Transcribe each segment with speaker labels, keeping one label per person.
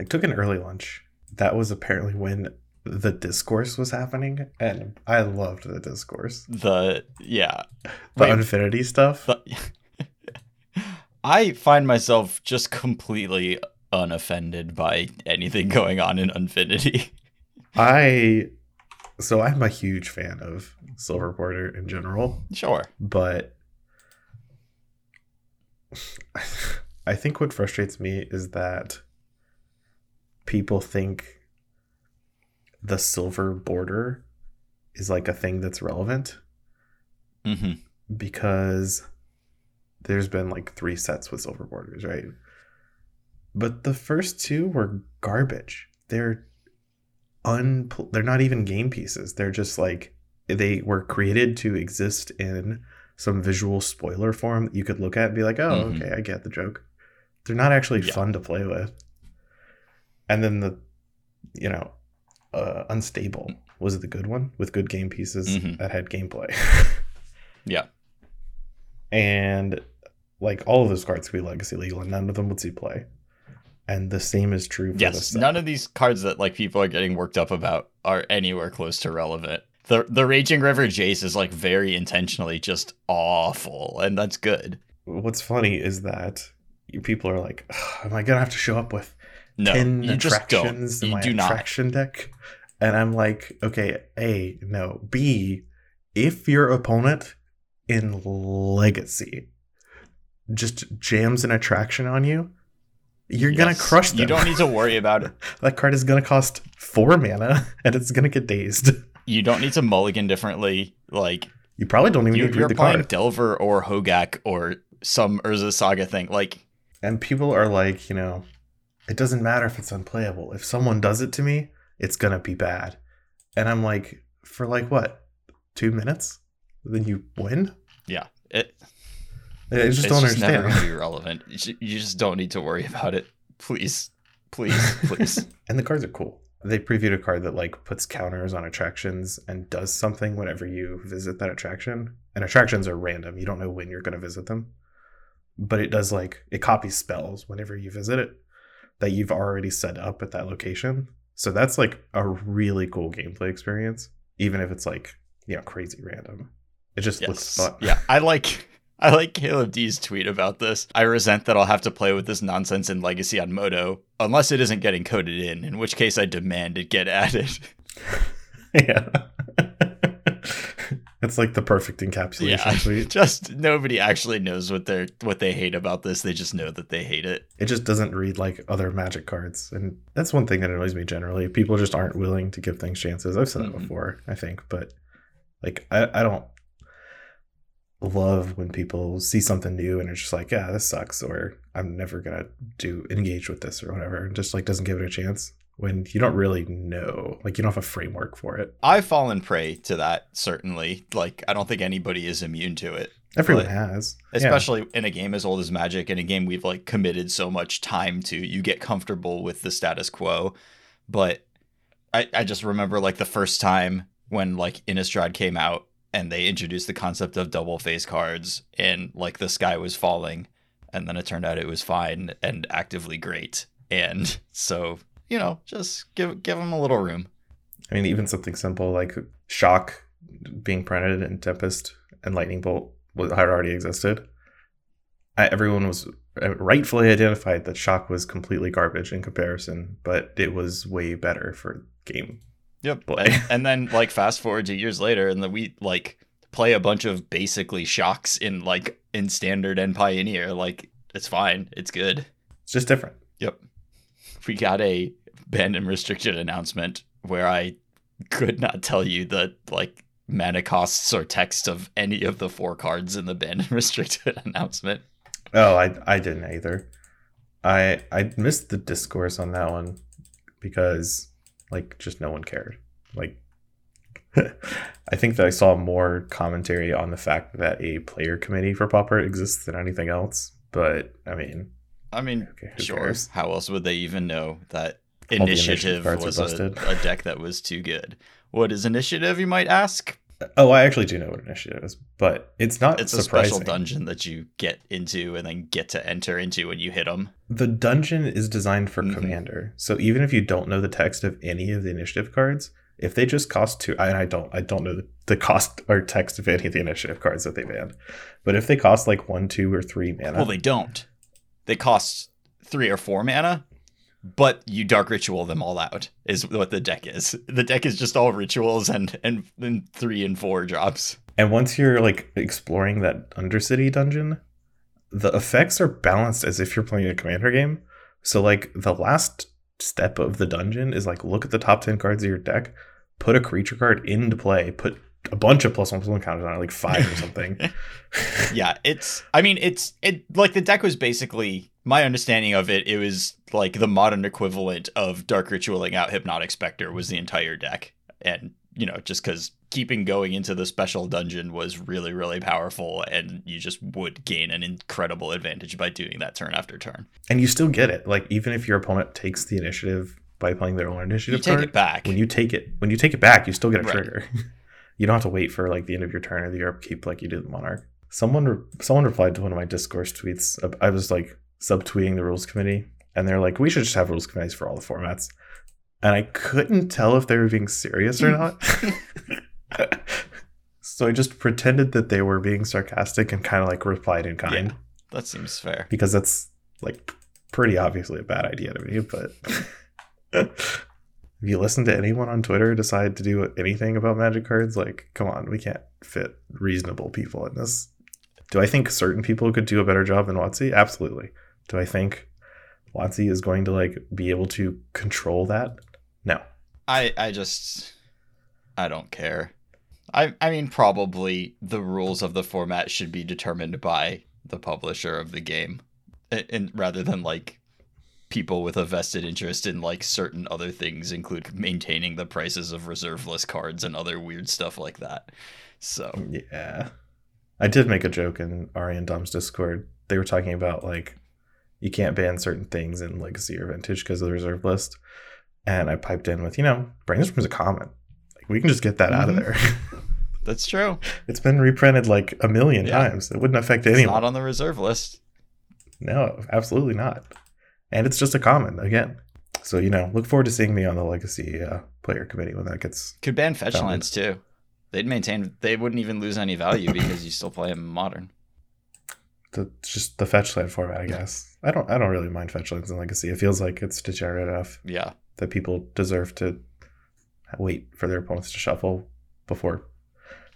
Speaker 1: I took an early lunch. That was apparently when the discourse was happening, and I loved the discourse.
Speaker 2: The yeah,
Speaker 1: The
Speaker 2: Wait.
Speaker 1: Unfinity stuff.
Speaker 2: the- I find myself just completely unoffended by anything going on in Unfinity.
Speaker 1: I so I'm a huge fan of Silver Border in general,
Speaker 2: Sure.
Speaker 1: but I think what frustrates me is that people think the silver border is like a thing that's relevant
Speaker 2: hmm
Speaker 1: because there's been like three sets with silver borders, right? But the first two were garbage. They're un they're not even game pieces. They're just like they were created to exist in some visual spoiler form that you could look at and be like, "Oh,
Speaker 2: Mhm.
Speaker 1: okay, I get the joke." They're not actually
Speaker 2: Yeah.
Speaker 1: fun to play with. And then the you know, uh, unstable was the good one with good game pieces
Speaker 2: Mhm.
Speaker 1: that had gameplay.
Speaker 2: Yeah.
Speaker 1: and like all of those cards could be legacy legal and none of them would see play and the same is true
Speaker 2: Yes, none of these cards that like people are getting worked up about are anywhere close to relevant. The the Raging River Jace is like very intentionally just awful, and that's good.
Speaker 1: what's funny is that people are like am i gonna have to show up with
Speaker 2: No,
Speaker 1: 10
Speaker 2: you
Speaker 1: attractions in my
Speaker 2: do not.
Speaker 1: attraction deck and i'm like okay a no b if your opponent in legacy just jams an attraction on you you're gonna crush them
Speaker 2: You don't need to worry about it.
Speaker 1: that card is gonna cost four mana and it's gonna get dazed
Speaker 2: You don't need to mulligan differently. Like
Speaker 1: You probably don't even
Speaker 2: you,
Speaker 1: need to read the
Speaker 2: playing
Speaker 1: card.
Speaker 2: Delver or Hogaak or some Urza Saga thing. Like
Speaker 1: And people are like, you know, it doesn't matter if it's unplayable. If someone does it to me, it's gonna be bad. And I'm like, for like what, two minutes? Then you win?
Speaker 2: yeah, it,
Speaker 1: I just
Speaker 2: it's
Speaker 1: don't
Speaker 2: just never going to be relevant. You just don't need to worry about it. Please, please, please.
Speaker 1: and the cards are cool. They previewed a card that like puts counters on attractions and does something whenever you visit that attraction. And attractions are random. You don't know when you're gonna visit them. But it does like it copies spells whenever you visit it that you've already set up at that location. So that's like a really cool gameplay experience, even if it's like, you know, crazy random. It just looks fun.
Speaker 2: Yeah, I like I like Caleb D's tweet about this. I resent that I'll have to play with this nonsense in Legacy on Moto unless it isn't getting coded in, in which case I demand it get added.
Speaker 1: yeah. It's like the perfect encapsulation
Speaker 2: Yeah.
Speaker 1: tweet.
Speaker 2: just nobody actually knows what they're what they hate about this. They just know that they hate it.
Speaker 1: it just doesn't read like other magic cards and that's one thing that annoys me generally people just aren't willing to give things chances i've said that
Speaker 2: Mhm.
Speaker 1: before i think but like I, I don't love when people see something new and it's just like yeah this sucks or i'm never gonna do engage with this or whatever and just like doesn't give it a chance when you don't really know like you don't have a framework for it
Speaker 2: I've fallen prey to that certainly. Like I don't think anybody is immune to it.
Speaker 1: everyone
Speaker 2: But-
Speaker 1: has Yeah.
Speaker 2: especially in a game as old as Magic, in a game we've like committed so much time to, you get comfortable with the status quo. But I, I just remember like the first time when like Innistrad came out and they introduced the concept of double face cards and like the sky was falling, and then it turned out it was fine and actively great. And so you know, just give give them a little room.
Speaker 1: I mean, even something simple like shock being printed in Tempest and Lightning Bolt was, had already existed. I, everyone was uh, rightfully identified that shock was completely garbage in comparison, but it was way better for game.
Speaker 2: Yep.
Speaker 1: Boy.
Speaker 2: And, and then like fast forward to years later, and then we like play a bunch of basically shocks in like in standard and pioneer. Like it's fine, it's good.
Speaker 1: It's just different.
Speaker 2: Yep. We got a banned and restricted announcement where I could not tell you the like mana costs or text of any of the four cards in the banned and restricted announcement.
Speaker 1: Oh, I I didn't either. I I missed the discourse on that one because like just no one cared. Like I think that I saw more commentary on the fact that a player committee for Pauper exists than anything else. But I mean,
Speaker 2: I mean,
Speaker 1: okay,
Speaker 2: sure.
Speaker 1: cares?
Speaker 2: How else would they even know that
Speaker 1: initiative
Speaker 2: was a, a deck that was too good? What is initiative, you might ask?
Speaker 1: Oh, I actually do know what initiative is, but it's not
Speaker 2: It's a
Speaker 1: surprising.
Speaker 2: special dungeon that you get into and then get to enter into when you hit them.
Speaker 1: The dungeon is designed for
Speaker 2: Mhm.
Speaker 1: commander, so even if you don't know the text of any of the initiative cards, if they just cost two, and I don't, I don't know the, the cost or text of any of the initiative cards that they banned, but if they cost like one, two, or three mana,
Speaker 2: Well, they don't. They cost three or four mana, but you dark ritual them all out. Is what the deck is. The deck is just all rituals and and, and three and four drops.
Speaker 1: and once you're like exploring that Undercity dungeon, the effects are balanced as if you're playing a commander game. So like the last step of the dungeon is like look at the top ten cards of your deck, put a creature card into play, put a bunch of plus one plus one counters on it, like five or something.
Speaker 2: yeah, it's. I mean, it's it like the deck was basically my understanding of it. It was like the modern equivalent of dark ritualing out hypnotic specter was the entire deck, and you know just because keeping going into the special dungeon was really really powerful, and you just would gain an incredible advantage by doing that turn after turn.
Speaker 1: and you still get it. Like even if your opponent takes the initiative by playing their own
Speaker 2: You
Speaker 1: initiative
Speaker 2: take
Speaker 1: card,
Speaker 2: it back.
Speaker 1: when you take it when you take it back, you still get a
Speaker 2: Right.
Speaker 1: trigger. you don't have to wait for like the end of your turn or the upkeep like you did the Monarch. Someone re- someone replied to one of my discourse tweets. I was like subtweeting the rules committee, and they're like, "We should just have rules committees for all the formats." And I couldn't tell if they were being serious or not. so I just pretended that they were being sarcastic and kind of like replied in kind
Speaker 2: that seems fair.
Speaker 1: because that's like pretty obviously a bad idea to me. But if you listen to anyone on Twitter decide to do anything about magic cards, like, come on, we can't fit reasonable people in this. Do I think certain people could do a better job than WotC? Absolutely. Do I think WotC is going to like be able to control that? No.
Speaker 2: I I just I don't care. I I mean probably the rules of the format should be determined by the publisher of the game, and, and rather than like people with a vested interest in like certain other things, include maintaining the prices of reserve list cards and other weird stuff like that. So
Speaker 1: Yeah. I did make a joke in Ari and Dom's Discord. They were talking about like you can't ban certain things in Legacy or Vintage because of the reserve list. And I piped in with, you know, Brainstorm's a common. Like we can just get that out of
Speaker 2: Mhm.
Speaker 1: there.
Speaker 2: that's true.
Speaker 1: it's been reprinted like a million
Speaker 2: Yeah.
Speaker 1: times. It wouldn't affect
Speaker 2: It's
Speaker 1: anyone.
Speaker 2: not on the reserve list.
Speaker 1: no, absolutely not. And it's just a common again. So, you know, look forward to seeing me on the Legacy uh, player committee when that gets
Speaker 2: Could ban fetch
Speaker 1: Valid.
Speaker 2: lands too. They'd maintain. They wouldn't even lose any value because you still play them modern.
Speaker 1: the just the fetch land format, I guess. I don't I don't really mind fetch and Legacy. It feels like it's degenerate enough.
Speaker 2: Yeah.
Speaker 1: that people deserve to wait for their opponents to shuffle before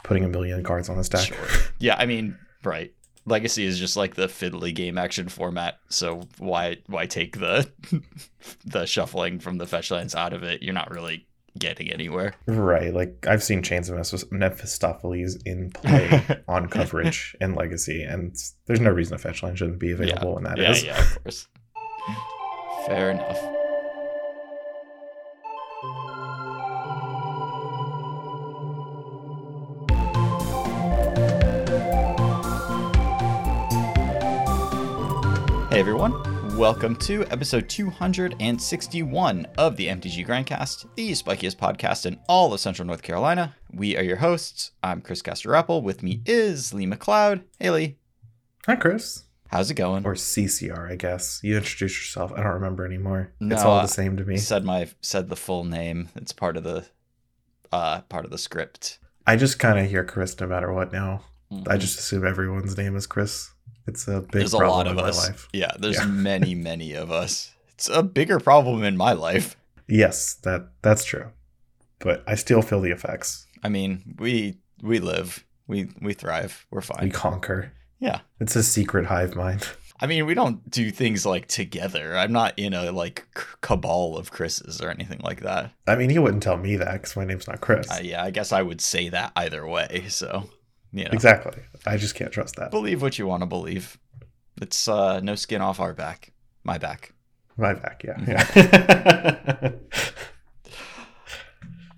Speaker 1: putting a million cards on the stack.
Speaker 2: Sure. Yeah, I mean, right. Legacy is just like the fiddly game action format, so why why take the the shuffling from the fetch lands out of it? You're not really getting anywhere.
Speaker 1: Right. Like I've seen Chains of Mephis- Mephistopheles in play on coverage in Legacy, and there's no reason a fetch line shouldn't be available when that
Speaker 2: yeah,
Speaker 1: is.
Speaker 2: yeah, of course. Fair enough. Hey everyone, welcome to episode 261 of the MTG Grandcast, the spikiest podcast in all of Central North Carolina. We are your hosts. I'm Chris Castor-Apple. With me is Lee McLeod. Hey Lee,
Speaker 1: Hi, Chris.
Speaker 2: how's it going?
Speaker 1: Or CCR, I guess. You introduced yourself. I don't remember anymore.
Speaker 2: No,
Speaker 1: it's all
Speaker 2: uh,
Speaker 1: the same to me.
Speaker 2: said my said the full name. It's part of the uh part of the script.
Speaker 1: I just kind of hear Chris no matter what now. I
Speaker 2: Mhm.
Speaker 1: just assume everyone's name is Chris. It's a big
Speaker 2: there's a
Speaker 1: problem
Speaker 2: lot of
Speaker 1: in my
Speaker 2: us.
Speaker 1: life.
Speaker 2: Yeah, there's
Speaker 1: Yeah.
Speaker 2: many many of us. It's a bigger problem in my life.
Speaker 1: Yes, that that's true. But I still feel the effects.
Speaker 2: I mean, we we live, we we thrive, we're fine.
Speaker 1: We conquer.
Speaker 2: Yeah.
Speaker 1: It's a secret hive mind.
Speaker 2: I mean, we don't do things like together. I'm not in a like cabal of Chris's or anything like that.
Speaker 1: I mean, he wouldn't tell me that because my name's not Chris.
Speaker 2: Uh, yeah, I guess I would say that either way. So, you know,
Speaker 1: Exactly. I just can't trust that.
Speaker 2: believe what you want to believe. It's uh, no skin off our back, my back.
Speaker 1: My back, yeah.
Speaker 2: Mm-hmm.
Speaker 1: yeah.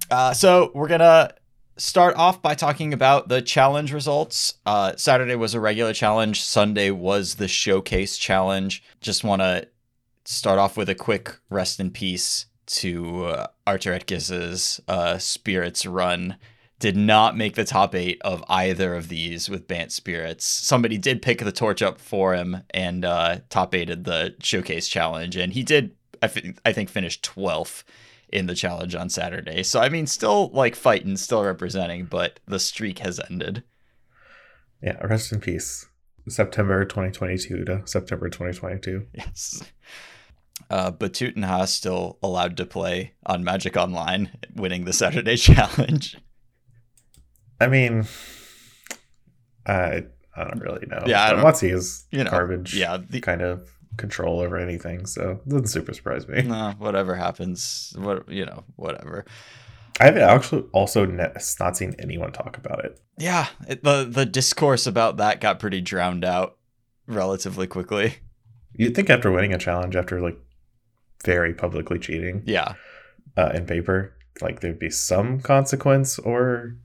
Speaker 2: Uh, so we're gonna start off by talking about the challenge results. Uh, Saturday was a regular challenge. Sunday was the showcase challenge. Just want to start off with a quick rest in peace to uh, Archer Etkiss's uh, Spirits run. Did not make the top eight of either of these with Bant Spirits. Somebody did pick the torch up for him and uh, top eighted the showcase challenge, and he did, I, th- I think, finish 12th in the challenge on Saturday. So, I mean, still like fighting, still representing, but the streak has ended.
Speaker 1: Yeah, rest in peace. September 2022 to September 2022.
Speaker 2: Yes. Uh, but Tutenha still allowed to play on Magic Online, winning the Saturday challenge.
Speaker 1: I mean, I I don't really know.
Speaker 2: Yeah, I don't-
Speaker 1: is
Speaker 2: you know,
Speaker 1: garbage.
Speaker 2: Yeah, the,
Speaker 1: kind of control over anything, so it doesn't super surprise me.
Speaker 2: no, whatever happens, what you know, whatever.
Speaker 1: I've actually also ne- not seen anyone talk about it.
Speaker 2: Yeah, it, the the discourse about that got pretty drowned out relatively quickly.
Speaker 1: You'd think after winning a challenge, after like very publicly cheating
Speaker 2: Yeah,
Speaker 1: uh, in paper, like there'd be some consequence or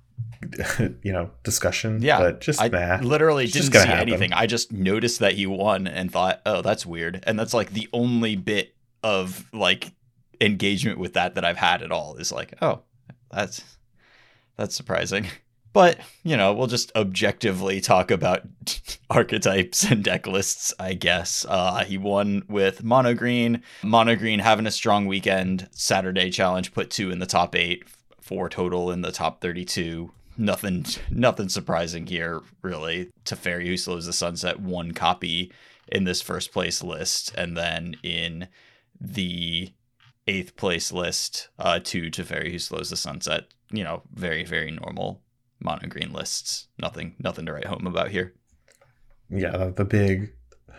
Speaker 1: you know discussion.
Speaker 2: Yeah,
Speaker 1: but just
Speaker 2: I
Speaker 1: nah.
Speaker 2: literally
Speaker 1: just
Speaker 2: didn't see
Speaker 1: happen.
Speaker 2: anything. I just noticed that he won and thought, "Oh, that's weird." And that's like the only bit of like engagement with that that I've had at all is like, "Oh, that's that's surprising." But, you know, we'll just objectively talk about archetypes and deck lists, I guess. Uh, he won with Mono Green. Mono Green having a strong weekend. Saturday challenge put two in the top eight, four total in the top 32 nothing nothing surprising here really Teferi who slows the sunset one copy in this first place list and then in the eighth place list uh two Teferi who slows the sunset you know very very normal mono green lists nothing nothing to write home about here
Speaker 1: yeah, the, the big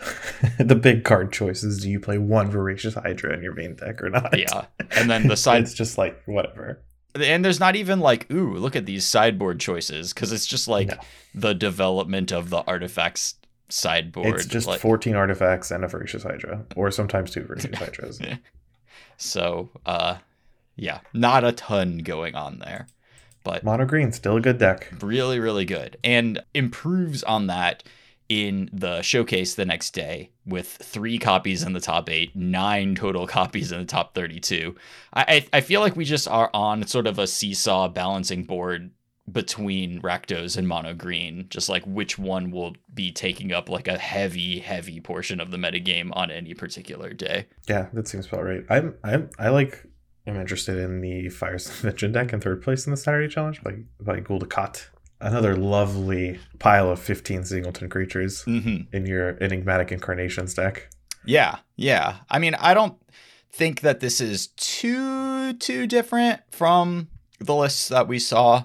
Speaker 1: the big card choices. Do you play one voracious hydra in your main deck or not?
Speaker 2: yeah and then the side
Speaker 1: it's just like whatever.
Speaker 2: And there's not even like ooh look at these sideboard choices because it's just like
Speaker 1: No.
Speaker 2: the development of the artifacts sideboard
Speaker 1: It's just
Speaker 2: like,
Speaker 1: 14 artifacts and a voracious hydra, or sometimes two voracious hydras.
Speaker 2: So, uh, yeah, not a ton going on there, but
Speaker 1: Mono green, still a good deck.
Speaker 2: really, really good and improves on that in the showcase the next day with three copies in the top eight, nine total copies in the top 32. I, I, feel like we just are on sort of a seesaw balancing board between Rakdos and Mono Green, just like which one will be taking up like a heavy, heavy portion of the metagame on any particular day.
Speaker 1: Yeah, that seems about right. I'm I'm I like I'm interested in the Fires of Invention deck in third place in the Saturday challenge by by Guldakat. Another lovely pile of 15 singleton creatures
Speaker 2: Mm-hmm.
Speaker 1: in your enigmatic incarnations deck.
Speaker 2: Yeah, yeah. I mean, I don't think that this is too too different from the lists that we saw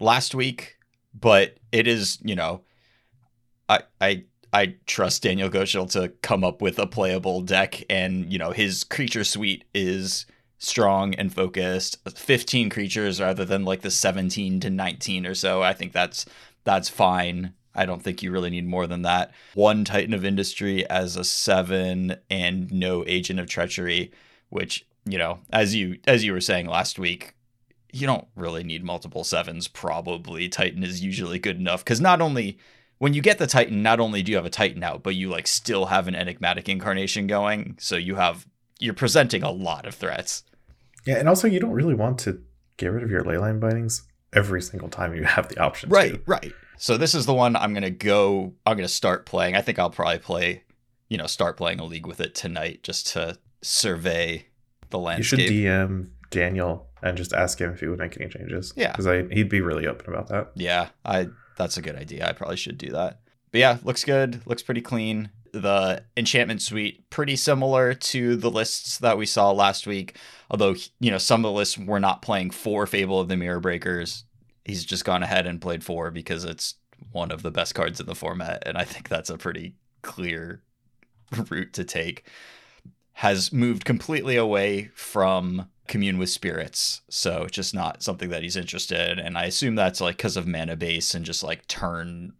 Speaker 2: last week, but it is, you know, I I I trust Daniel Goetschel to come up with a playable deck and, you know, his creature suite is strong and focused. 15 creatures rather than like the 17 to 19 or so. I think that's that's fine. I don't think you really need more than that. One Titan of Industry as a 7 and no Agent of Treachery, which, you know, as you as you were saying last week, you don't really need multiple sevens probably. Titan is usually good enough cuz not only when you get the Titan, not only do you have a Titan out, but you like still have an enigmatic incarnation going, so you have you're presenting a lot of threats.
Speaker 1: Yeah, and also you don't really want to get rid of your leyline bindings every single time you have the option. to.
Speaker 2: Right, right. So this is the one I'm gonna go. I'm gonna start playing. I think I'll probably play, you know, start playing a league with it tonight just to survey the landscape.
Speaker 1: You should DM Daniel and just ask him if he would make any changes.
Speaker 2: Yeah.
Speaker 1: because he'd be really open about that.
Speaker 2: yeah, I. That's a good idea. I probably should do that. But yeah, looks good. Looks pretty clean. The enchantment suite pretty similar to the lists that we saw last week. Although you know some of the lists were not playing for Fable of the Mirror Breakers. He's just gone ahead and played four because it's one of the best cards in the format, and I think that's a pretty clear route to take. Has moved completely away from commune with spirits, so just not something that he's interested in. And I assume that's like because of mana base and just like turn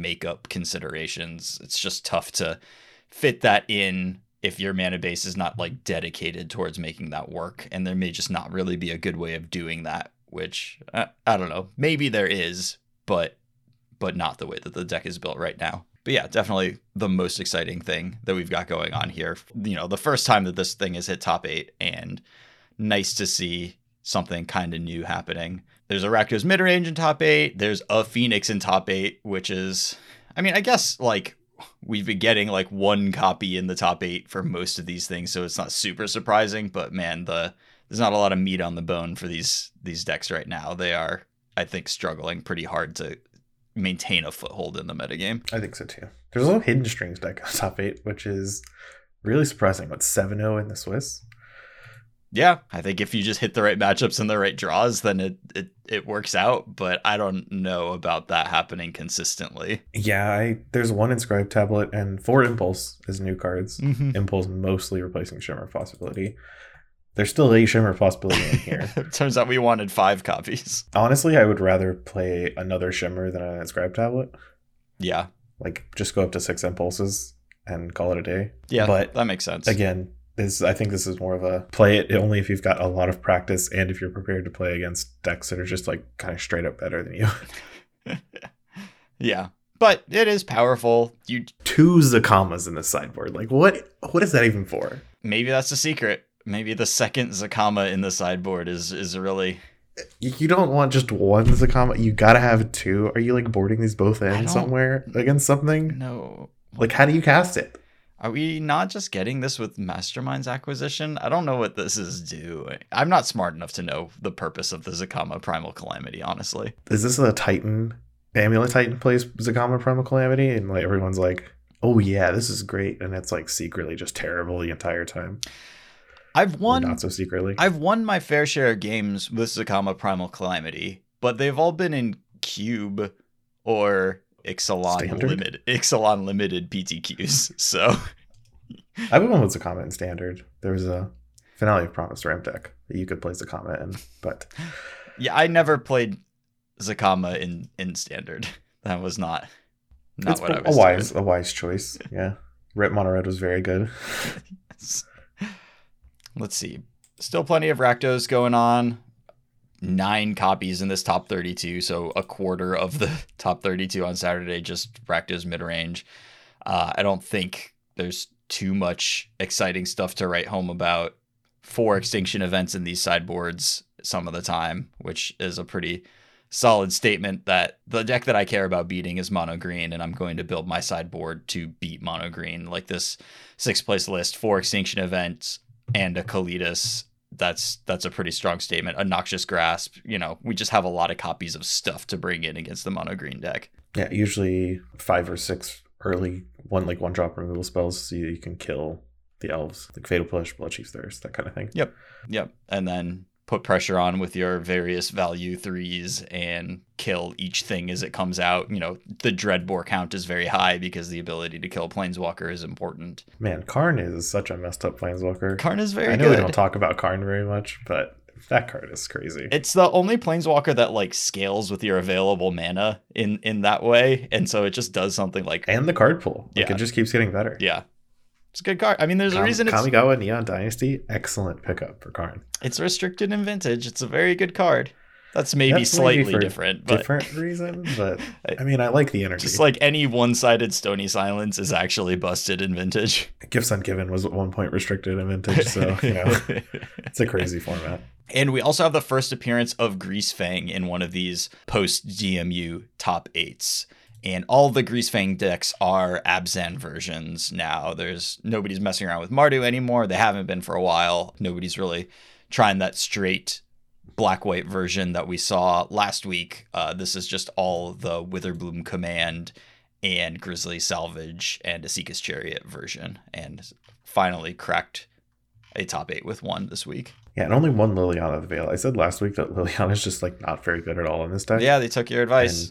Speaker 2: makeup considerations. It's just tough to fit that in if your mana base is not like dedicated towards making that work. And there may just not really be a good way of doing that which uh, i don't know. Maybe there is but but not the way that the deck is built right now. But yeah definitely the most exciting thing that we've got going on here. You know the first time that this thing has hit top eight and nice to see something kind of new happening There's a Rakdos mid range in top eight. There's a Phoenix in top eight, which is, I mean, I guess like we've been getting like one copy in the top eight for most of these things, so it's not super surprising. But man, the there's not a lot of meat on the bone for these these decks right now. They are, I think, struggling pretty hard to maintain a foothold in the metagame.
Speaker 1: I think so too. There's a little hidden strings deck on top eight, which is really surprising. What 7-0 in the Swiss?
Speaker 2: Yeah, I think if you just hit the right matchups and the right draws, then it, it it works out. But I don't know about that happening consistently.
Speaker 1: Yeah, I there's one inscribed tablet and four impulse as new cards.
Speaker 2: Mm-hmm.
Speaker 1: Impulse mostly replacing Shimmer possibility. There's still a Shimmer possibility in here.
Speaker 2: Turns out we wanted five copies.
Speaker 1: Honestly, I would rather play another Shimmer than an inscribed tablet.
Speaker 2: Yeah,
Speaker 1: Like just go up to six impulses and call it a day.
Speaker 2: yeah,
Speaker 1: But
Speaker 2: that makes sense.
Speaker 1: Again, this I think this is more of a play it only if you've got a lot of practice and if you're prepared to play against decks that are just like kind of straight up better than you.
Speaker 2: yeah, but it is powerful. You
Speaker 1: Two Zacamas in the sideboard. Like what what is that even for?
Speaker 2: maybe that's the secret. Maybe the second Zacama in the sideboard is is really
Speaker 1: You you don't want just one Zacama. You gotta have two. Are you like boarding these both in somewhere against something?
Speaker 2: no.
Speaker 1: Like how do you cast it?
Speaker 2: Are we not just getting this with Mastermind's acquisition? I don't know what this is doing. I'm not smart enough to know the purpose of the Zacama Primal Calamity, honestly.
Speaker 1: Is this a Titan? Amulet Titan plays Zacama Primal Calamity, and like everyone's like, "Oh yeah, this is great," and it's like secretly just terrible the entire time.
Speaker 2: I've
Speaker 1: Or
Speaker 2: won
Speaker 1: not so secretly.
Speaker 2: I've won my fair share of games with Zacama Primal Calamity, but they've all been in Cube or Ixalan
Speaker 1: Standard?
Speaker 2: limited Ixalan limited PTQs. So
Speaker 1: everyone one with Zacama in standard. There was a Finale of Promised Ramp deck that you could play Zacama in, but
Speaker 2: yeah, I never played Zacama in in standard. That was not not
Speaker 1: it's
Speaker 2: what I
Speaker 1: a
Speaker 2: was
Speaker 1: wise a wise choice. Yeah, Rip Mono Red was very good.
Speaker 2: doing. Let's see. Still plenty of Rakdos going on. Nine copies in this top 32, so a quarter of the top 32 on Saturday, just Rakdos mid range. Uh, I don't think there's too much exciting stuff to write home about. Four extinction events in these sideboards some of the time, which is a pretty solid statement that the deck that I care about beating is mono green, and I'm going to build my sideboard to beat mono green. Like this sixth place list, four extinction events, and a Kalitas. That's that's a pretty strong statement. A noxious grasp. You know, we just have a lot of copies of stuff to bring in against the mono green deck.
Speaker 1: Yeah, usually five or six early one like one drop removal spells, so you can kill the elves, like Fatal Push, Blood Chief's Thirst, that kind of thing.
Speaker 2: Yep, Yep. and then put pressure on with your various value threes and kill each thing as it comes out. You know, the Dreadbore count is very high because the ability to kill Planeswalker is important.
Speaker 1: Man, Karn is such a messed up planeswalker.
Speaker 2: Karn is very good.
Speaker 1: I know we don't talk about Karn very much, but that card is crazy.
Speaker 2: It's the only planeswalker that like scales with your available mana in in that way, and so it just does something like
Speaker 1: and the card pool. Like
Speaker 2: Yeah.
Speaker 1: it just keeps getting better.
Speaker 2: yeah, it's a good card. I mean, there's a
Speaker 1: Kam-
Speaker 2: reason it's
Speaker 1: Kamigawa Neon Dynasty, excellent pickup for Karn.
Speaker 2: it's restricted in vintage. It's a very good card. That's maybe
Speaker 1: That's maybe
Speaker 2: slightly
Speaker 1: for
Speaker 2: different, but
Speaker 1: Different reason, but I mean, I like the energy.
Speaker 2: just like any one-sided Stony Silence is actually busted in vintage.
Speaker 1: Gifts Ungiven was at one point restricted in vintage, so you know it's a crazy format.
Speaker 2: And we also have the first appearance of Grease Fang in one of these post GMU top eights. And all the Grease Fang decks are Abzan versions now. There's nobody's messing around with Mardu anymore. They haven't been for a while. Nobody's really trying that straight black white version that we saw last week. Uh, this is just all the Witherbloom Command and Grizzly Salvage and Esika's Chariot version. And finally cracked a top eight with one this week.
Speaker 1: Yeah, and only one Liliana of the Veil. I said last week that Liliana's just like not very good at all in this deck.
Speaker 2: Yeah, they took your advice.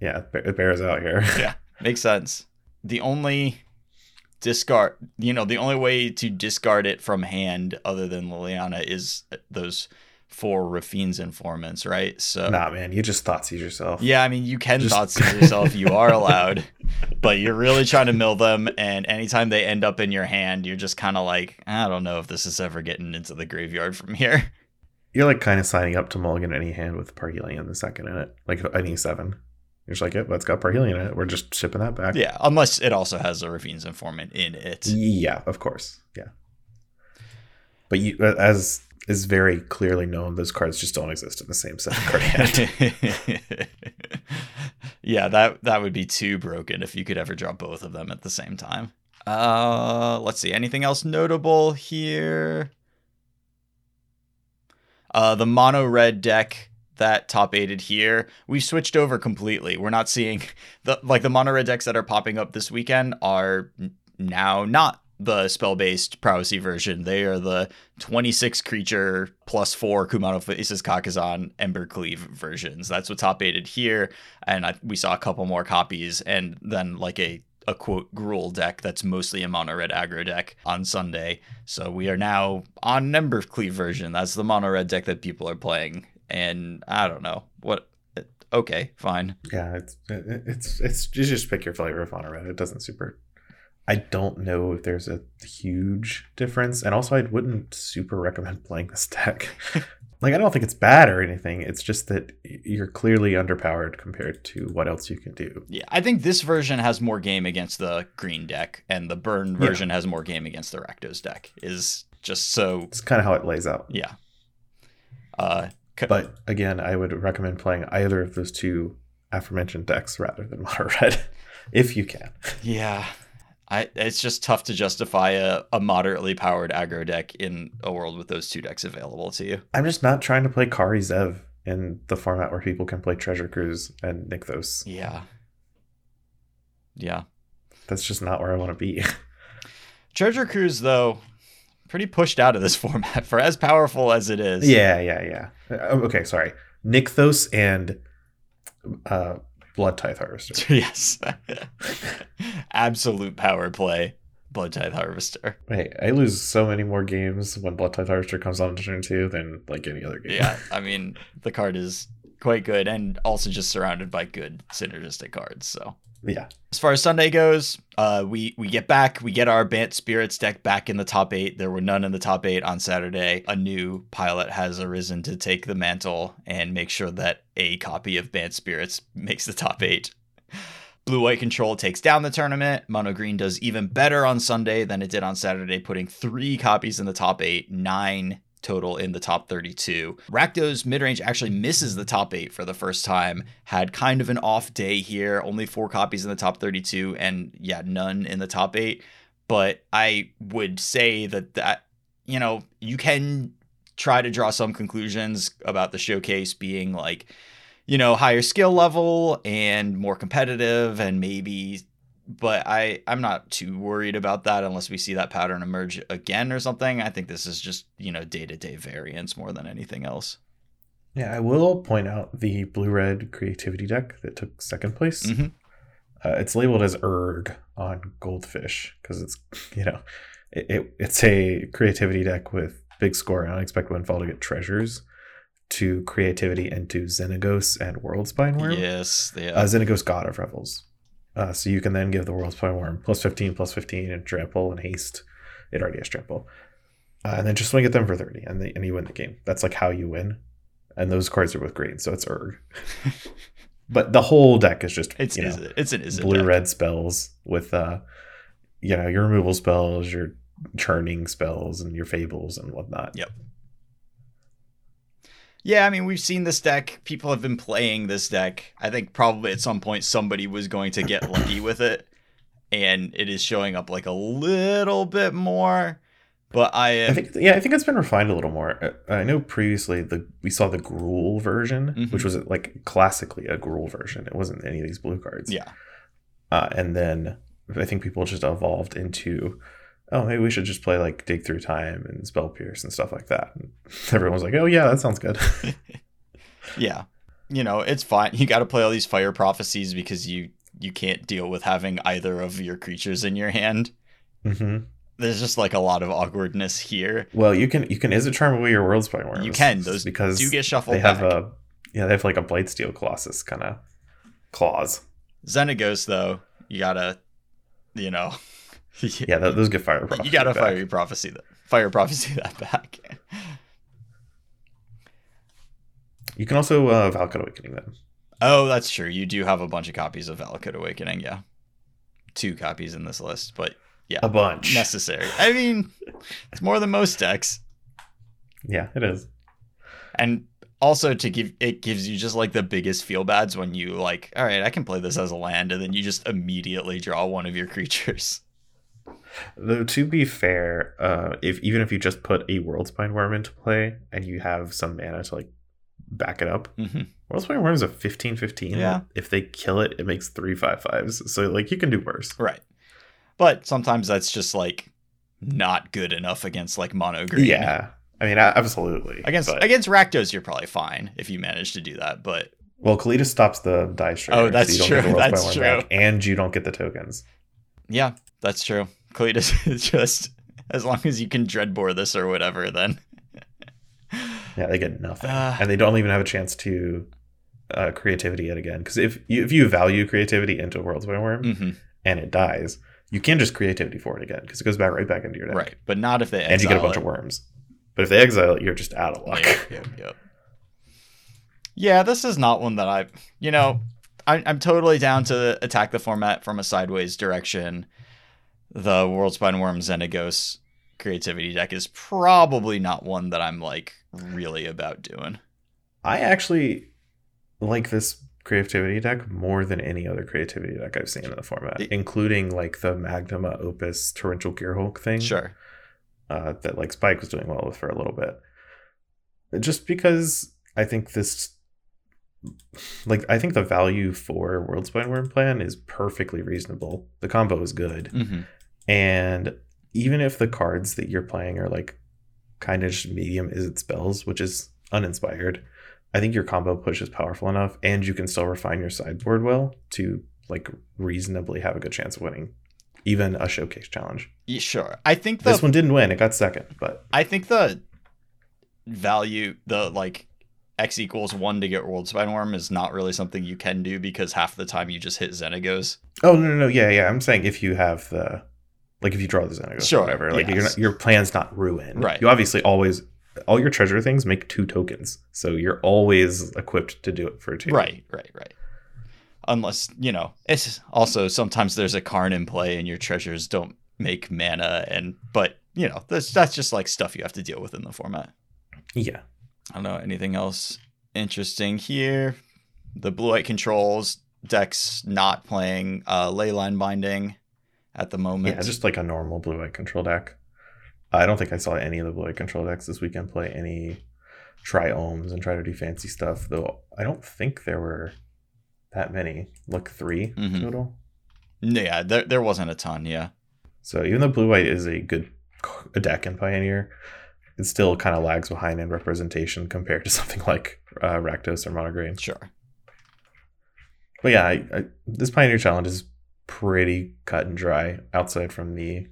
Speaker 1: Yeah, it bears out here.
Speaker 2: yeah, makes sense. The only discard, you know, the only way to discard it from hand other than Liliana is uh, those four Raffine's informants, right? So,
Speaker 1: nah, man, you just Thoughtseize yourself.
Speaker 2: yeah, I mean, you can
Speaker 1: Just-
Speaker 2: Thoughtseize yourself, you are allowed, but you're really trying to mill them, and anytime they end up in your hand, you're just kind of like, I don't know if this is ever getting into the graveyard from here.
Speaker 1: You're like kind of signing up to mulligan any hand with Parhelion the second in it, like any seven. You're just like, yep, that's got Parhelion in it. We're just shipping that back.
Speaker 2: Yeah, unless it also has a Raffine's informant in it.
Speaker 1: Yeah, of course. Yeah. But you, uh, as is very clearly known. Those cards just don't exist in the same set of card hand.
Speaker 2: yeah, that that would be too broken if you could ever draw both of them at the same time. Uh, let's see. Anything else notable here? Uh, the mono red deck that top aided here, we switched over completely. We're not seeing the like the mono red decks that are popping up this weekend are now not the spell based prowessy version. They are the 26 creature plus four Kumano Faces Kakkazan Embercleave versions. That's what top aided here. And I, we saw a couple more copies and then like a a quote Gruul deck that's mostly a mono red aggro deck on Sunday. So we are now on Embercleave version. That's the mono red deck that people are playing. And I don't know what. Okay, fine.
Speaker 1: Yeah, it's it's it's you just pick your flavor of honor red. It doesn't super. I don't know if there's a huge difference, and also I wouldn't super recommend playing this deck. like I don't think it's bad or anything. It's just that you're clearly underpowered compared to what else you can do.
Speaker 2: Yeah, I think this version has more game against the green deck, and the burn version yeah. has more game against the Rakdos deck. Is just so.
Speaker 1: It's kind of how it lays out.
Speaker 2: Yeah. Uh,
Speaker 1: but again, I would recommend playing either of those two aforementioned decks rather than mono red, if you can.
Speaker 2: Yeah. I, it's just tough to justify a, a moderately powered aggro deck in a world with those two decks available to you.
Speaker 1: I'm just not trying to play Kari Zev in the format where people can play Treasure Cruise and Nykthos.
Speaker 2: Yeah. Yeah.
Speaker 1: That's just not where I want to be.
Speaker 2: Treasure Cruise, though, pretty pushed out of this format for as powerful as it is.
Speaker 1: Yeah, yeah, yeah. Oh, okay, sorry. Nykthos and uh, Blood Tithe Harvester.
Speaker 2: yes. Absolute power play. Blood Tithe Harvester.
Speaker 1: Hey, I lose so many more games when Blood Tithe Harvester comes on to turn two than like any other game.
Speaker 2: Yeah, I mean the card is quite good and also just surrounded by good synergistic cards. So
Speaker 1: yeah.
Speaker 2: As far as Sunday goes, uh, we we get back, we get our Bant Spirits deck back in the top eight. There were none in the top eight on Saturday. A new pilot has arisen to take the mantle and make sure that a copy of Bant Spirits makes the top eight. Blue White Control takes down the tournament. Mono Green does even better on Sunday than it did on Saturday, putting three copies in the top eight, nine total in the top 32. Rakdos midrange actually misses the top eight for the first time. Had kind of an off day here, only four copies in the top 32, and yeah, none in the top eight. But I would say that that you know you can try to draw some conclusions about the showcase being like you know higher skill level and more competitive and maybe but I I'm not too worried about that unless we see that pattern emerge again or something. I think this is just you know day to day variance more than anything else.
Speaker 1: Yeah, I will point out the blue red creativity deck that took second place. Mm-hmm. Uh, it's labeled as erg on Goldfish because it's you know it, it, it's a creativity deck with big score and unexpected windfall to get treasures to creativity and to Xenagos and Worldspine Wurm.
Speaker 2: Yes,
Speaker 1: yeah. Uh, Xenagos God of Revels. Uh, so you can then give the Worldspine Wurm plus 15, plus 15, and trample and haste. It already has trample. Uh, and then just swing at them for 30, and, they, and you win the game. That's like how you win. And those cards are with green, so it's Urg. but the whole deck is just
Speaker 2: it's
Speaker 1: you know,
Speaker 2: it's an
Speaker 1: blue
Speaker 2: deck.
Speaker 1: red spells with uh you know your removal spells, your churning spells, and your fables and whatnot.
Speaker 2: Yep. Yeah, I mean, we've seen this deck. People have been playing this deck. I think probably at some point somebody was going to get lucky with it, and it is showing up like a little bit more. But I, am...
Speaker 1: I think, yeah, I think it's been refined a little more. Uh, I know previously the we saw the Gruul version, mm-hmm. which was like classically a Gruul version. It wasn't any of these blue cards.
Speaker 2: Yeah,
Speaker 1: uh, and then I think people just evolved into oh, maybe we should just play like Dig Through Time and Spell Pierce and stuff like that. And everyone's like, oh, yeah, that sounds good.
Speaker 2: yeah. You know, it's fine. You got to play all these fire prophecies because you you can't deal with having either of your creatures in your hand.
Speaker 1: Mm-hmm.
Speaker 2: There's just like a lot of awkwardness here.
Speaker 1: Well, you can you can Izzet Charm away your Worldspine Wurms.
Speaker 2: You can those because do get shuffled.
Speaker 1: They
Speaker 2: have
Speaker 1: back. a yeah, they have like a Blightsteel Colossus kind of clause.
Speaker 2: Xenagos though, you gotta, you know,
Speaker 1: yeah, those get fire prophecy.
Speaker 2: You gotta fire prophecy that fire prophecy that back.
Speaker 1: you can also uh, Valakut Awakening them.
Speaker 2: Oh, that's true. You do have a bunch of copies of Valakut Awakening. Yeah, two copies in this list, but yeah,
Speaker 1: a bunch
Speaker 2: necessary. I mean, it's more than most decks.
Speaker 1: Yeah, it is.
Speaker 2: And also to give it gives you just like the biggest feel bads when you like, all right, I can play this as a land, and then you just immediately draw one of your creatures.
Speaker 1: Though to be fair, uh, if even if you just put a Worldspine Wurm into play and you have some mana to like back it up,
Speaker 2: hmm
Speaker 1: Worldspine Wurm is a 15 15.
Speaker 2: Yeah.
Speaker 1: If they kill it, it makes three five fives. So like you can do worse.
Speaker 2: Right. But sometimes that's just like not good enough against like mono green.
Speaker 1: Yeah. I mean, absolutely.
Speaker 2: Against
Speaker 1: But-
Speaker 2: against Rakdos, you're probably fine if you manage to do that. But
Speaker 1: well, Kalitas stops the die straight.
Speaker 2: Oh, that's
Speaker 1: you don't
Speaker 2: true,
Speaker 1: Get the World
Speaker 2: that's true.
Speaker 1: back, and you don't get the tokens.
Speaker 2: yeah, that's true. Kalitas is just as long as you can dreadbore this or whatever, then
Speaker 1: Yeah, they get nothing,
Speaker 2: Ah.
Speaker 1: and they don't even have a chance to uh, creativity yet again. Because if you, if you value creativity into Worldspine Wurm
Speaker 2: Mhm,
Speaker 1: and it dies, you can just creativity for it again because it goes back right back into your deck.
Speaker 2: right. But not if they
Speaker 1: and you get a bunch
Speaker 2: it.
Speaker 1: of worms. But if they exile it, you're just out of luck.
Speaker 2: Yep, yep, yep. Yeah, this is not one that I, you know, I, I'm totally down to attack the format from a sideways direction. The Worldspine Wurm Xenagos creativity deck is probably not one that I'm like really about doing.
Speaker 1: I actually like this creativity deck more than any other creativity deck I've seen in the format,
Speaker 2: It-
Speaker 1: including like the Magma Opus Torrential Gearhulk thing.
Speaker 2: Sure.
Speaker 1: uh, that like Spike was doing well with for a little bit. Just because I think this, like, I think the value for Worldspine Wurm plan is perfectly reasonable. The combo is good,
Speaker 2: hmm
Speaker 1: and even if the cards that you're playing are like kind of just medium Izzet spells, which is uninspired, I think your combo push is powerful enough, and you can still refine your sideboard well to like reasonably have a good chance of winning, even a showcase challenge.
Speaker 2: Yeah, sure. I think the
Speaker 1: This one didn't win; it got second, but
Speaker 2: I think the value, the like x equals one to get Worldspine Wurm is not really something you can do because half the time you just hit Xenagos.
Speaker 1: Oh no, no, no, yeah, yeah. I'm saying if you have the, like, if you draw the Xenagos,
Speaker 2: Sure,
Speaker 1: or whatever, like,
Speaker 2: yes.
Speaker 1: not, your plan's not ruined.
Speaker 2: Right.
Speaker 1: You obviously always all your treasure things make two tokens, so you're always equipped to do it for two.
Speaker 2: Right, right, right. Unless, you know, it's also sometimes there's a Karn in play and your treasures don't make mana and but, you know, that's that's just like stuff you have to deal with in the format.
Speaker 1: Yeah.
Speaker 2: I don't know anything else interesting here. The blue white controls decks not playing uh leyline binding at the moment.
Speaker 1: Yeah, just like a normal blue white control deck. I don't think I saw any of the blue white control decks this weekend play any triomes and try to do fancy stuff, though I don't think there were that many. Look, 3
Speaker 2: Mhm.
Speaker 1: total.
Speaker 2: yeah, there there wasn't a ton, yeah.
Speaker 1: So even though blue white is a good deck in Pioneer, it still kind of lags behind in representation compared to something like uh, Rakdos or Monogreen.
Speaker 2: Sure.
Speaker 1: But yeah, I, I, this Pioneer challenge is pretty cut and dry outside from the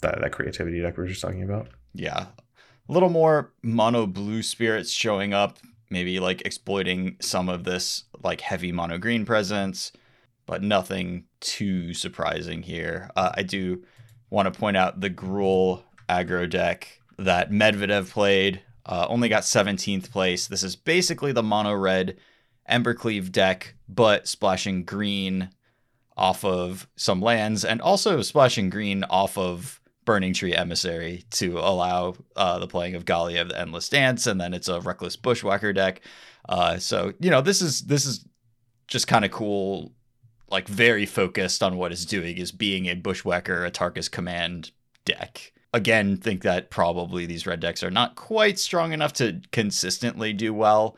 Speaker 1: that, that creativity deck we were just talking about.
Speaker 2: Yeah. A little more mono blue spirits showing up, maybe like exploiting some of this like heavy mono green presence, but nothing too surprising here. Uh, I do want to point out the Gruul aggro deck that Medvedev played, uh, only got 17th place. This is basically the mono red Embercleave deck, but splashing green off of some lands and also splashing green off of Burning Tree Emissary to allow uh, the playing of Gallia of the Endless Dance, and then it's a Reckless Bushwhacker deck. Uh, so you know this is this is just kind of cool, like very focused on what it's doing is being a Bushwhacker, Atarka's command deck. Again, think that probably these red decks are not quite strong enough to consistently do well,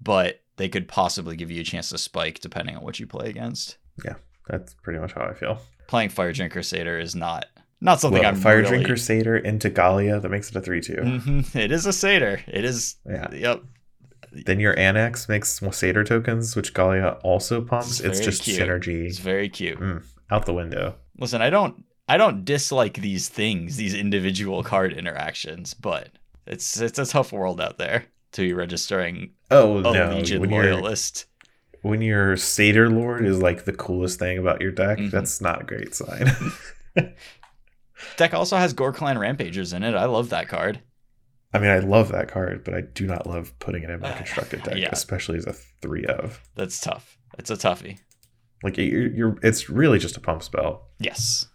Speaker 2: but they could possibly give you a chance to spike depending on what you play against.
Speaker 1: That's pretty much how I feel.
Speaker 2: Playing Firedrinker Satyr is not not something
Speaker 1: Well,
Speaker 2: I'm
Speaker 1: Fire
Speaker 2: really...
Speaker 1: Drinker Satyr into Gallia that makes it a three two.
Speaker 2: Mhm. It is a satyr. It is.
Speaker 1: Yeah.
Speaker 2: Yep.
Speaker 1: Then your Anax makes more Satyr tokens, which Gallia also pumps.
Speaker 2: It's
Speaker 1: It's, just
Speaker 2: cute.
Speaker 1: synergy
Speaker 2: It's very cute.
Speaker 1: Mm, out the window.
Speaker 2: Listen, I don't. I don't dislike these things, these individual card interactions, but it's it's a tough world out there to be registering
Speaker 1: Oh
Speaker 2: a
Speaker 1: no!
Speaker 2: Legion loyalist.
Speaker 1: When your Satyr Lord is like the coolest thing about your deck,
Speaker 2: Mhm.
Speaker 1: that's not a great sign.
Speaker 2: Deck also has Gore Clan Rampagers in it. I love that card.
Speaker 1: I mean, I love that card, but I do not love putting it in my
Speaker 2: Uh,
Speaker 1: constructed deck,
Speaker 2: yeah.
Speaker 1: especially as a three of.
Speaker 2: That's tough. It's a toughie.
Speaker 1: Like you're, you're, it's really just a pump spell.
Speaker 2: Yes.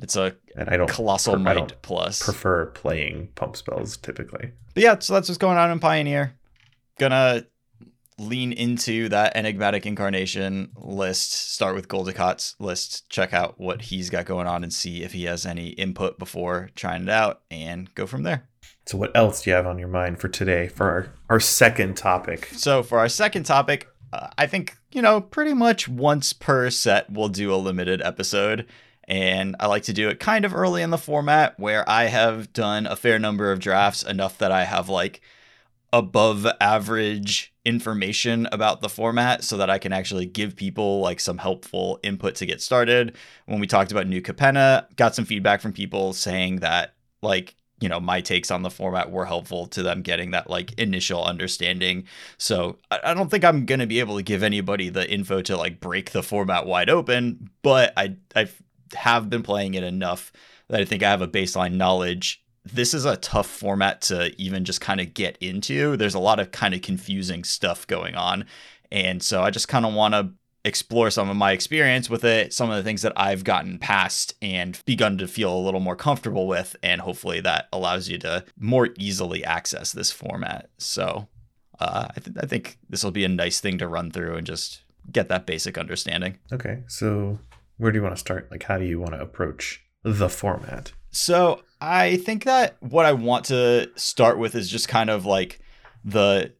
Speaker 2: It's a
Speaker 1: and I don't
Speaker 2: colossal
Speaker 1: I
Speaker 2: might
Speaker 1: don't
Speaker 2: plus.
Speaker 1: prefer playing pump spells typically.
Speaker 2: But yeah, so that's what's going on in Pioneer. Gonna lean into that enigmatic incarnation list. Start with Goldicot's list. Check out what he's got going on and see if he has any input before trying it out, and go from there.
Speaker 1: So what else do you have on your mind for today for our, our second topic?
Speaker 2: So for our second topic, uh, I think you know pretty much once per set we'll do a limited episode. And I like to do it kind of early in the format where I have done a fair number of drafts, enough that I have like above average information about the format so that I can actually give people like some helpful input to get started. When we talked about New Capenna, got some feedback from people saying that like you know my takes on the format were helpful to them getting that like initial understanding so i, don't think i'm going to be able to give anybody the info to like break the format wide open but i i have been playing it enough that i think i have a baseline knowledge this is a tough format to even just kind of get into there's a lot of kind of confusing stuff going on and so i just kind of want to explore some of my experience with it, some of the things that I've gotten past and begun to feel a little more comfortable with. And hopefully that allows you to more easily access this format. So uh, I, th- I think this will be a nice thing to run through and just get that basic understanding.
Speaker 1: Okay, so where do you want to start? Like, how do you want to approach the format?
Speaker 2: So I think that what I want to start with is just kind of like the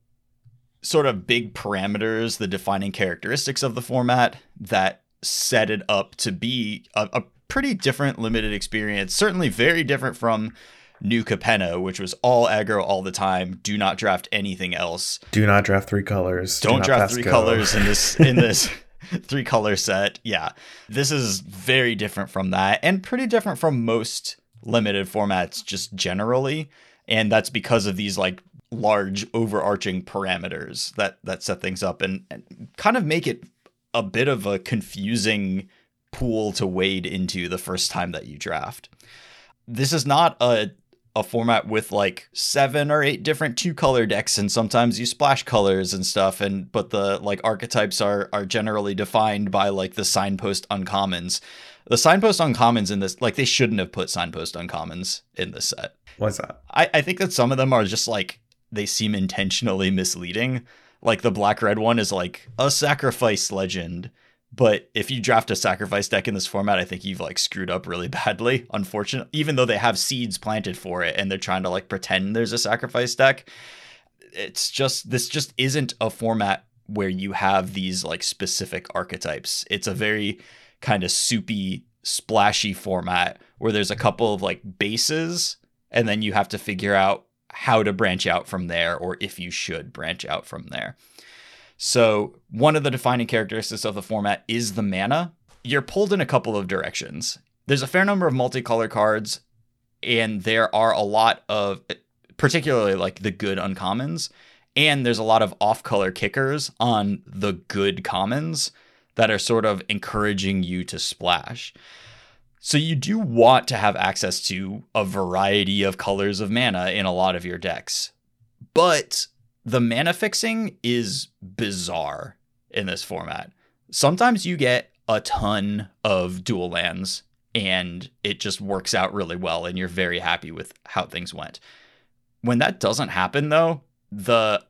Speaker 2: sort of big parameters, the defining characteristics of the format that set it up to be a, a pretty different limited experience. Certainly very different from New Capenna, which was all aggro all the time. Do not draft anything else.
Speaker 1: Do not draft three colors.
Speaker 2: Don't
Speaker 1: Do
Speaker 2: draft three
Speaker 1: go.
Speaker 2: colors in this in this three color set. Yeah. This is very different from that and pretty different from most limited formats just generally. And that's because of these like large overarching parameters that that set things up and, and kind of make it a bit of a confusing pool to wade into the first time that you draft. This is not a a format with like seven or eight different two color decks and sometimes you splash colors and stuff and but the like archetypes are are generally defined by like the signpost uncommons. The signpost uncommons in this like they shouldn't have put signpost uncommons in this set.
Speaker 1: What's that?
Speaker 2: I, I think that some of them are just like they seem intentionally misleading. Like the black red one is like a sacrifice legend. But if you draft a sacrifice deck in this format, I think you've like screwed up really badly, unfortunately. Even though they have seeds planted for it and they're trying to like pretend there's a sacrifice deck. It's just this just isn't a format where you have these like specific archetypes. It's a very kind of soupy, splashy format where there's a couple of like bases and then you have to figure out how to branch out from there or if you should branch out from there. So, one of the defining characteristics of the format is the mana. You're pulled in a couple of directions. There's a fair number of multicolor cards, and there are a lot of, particularly like the good uncommons, and there's a lot of off color kickers on the good commons that are sort of encouraging you to splash. So you do want to have access to a variety of colors of mana in a lot of your decks. But the mana fixing is bizarre in this format. Sometimes you get a ton of dual lands and it just works out really well and you're very happy with how things went. When that doesn't happen though, the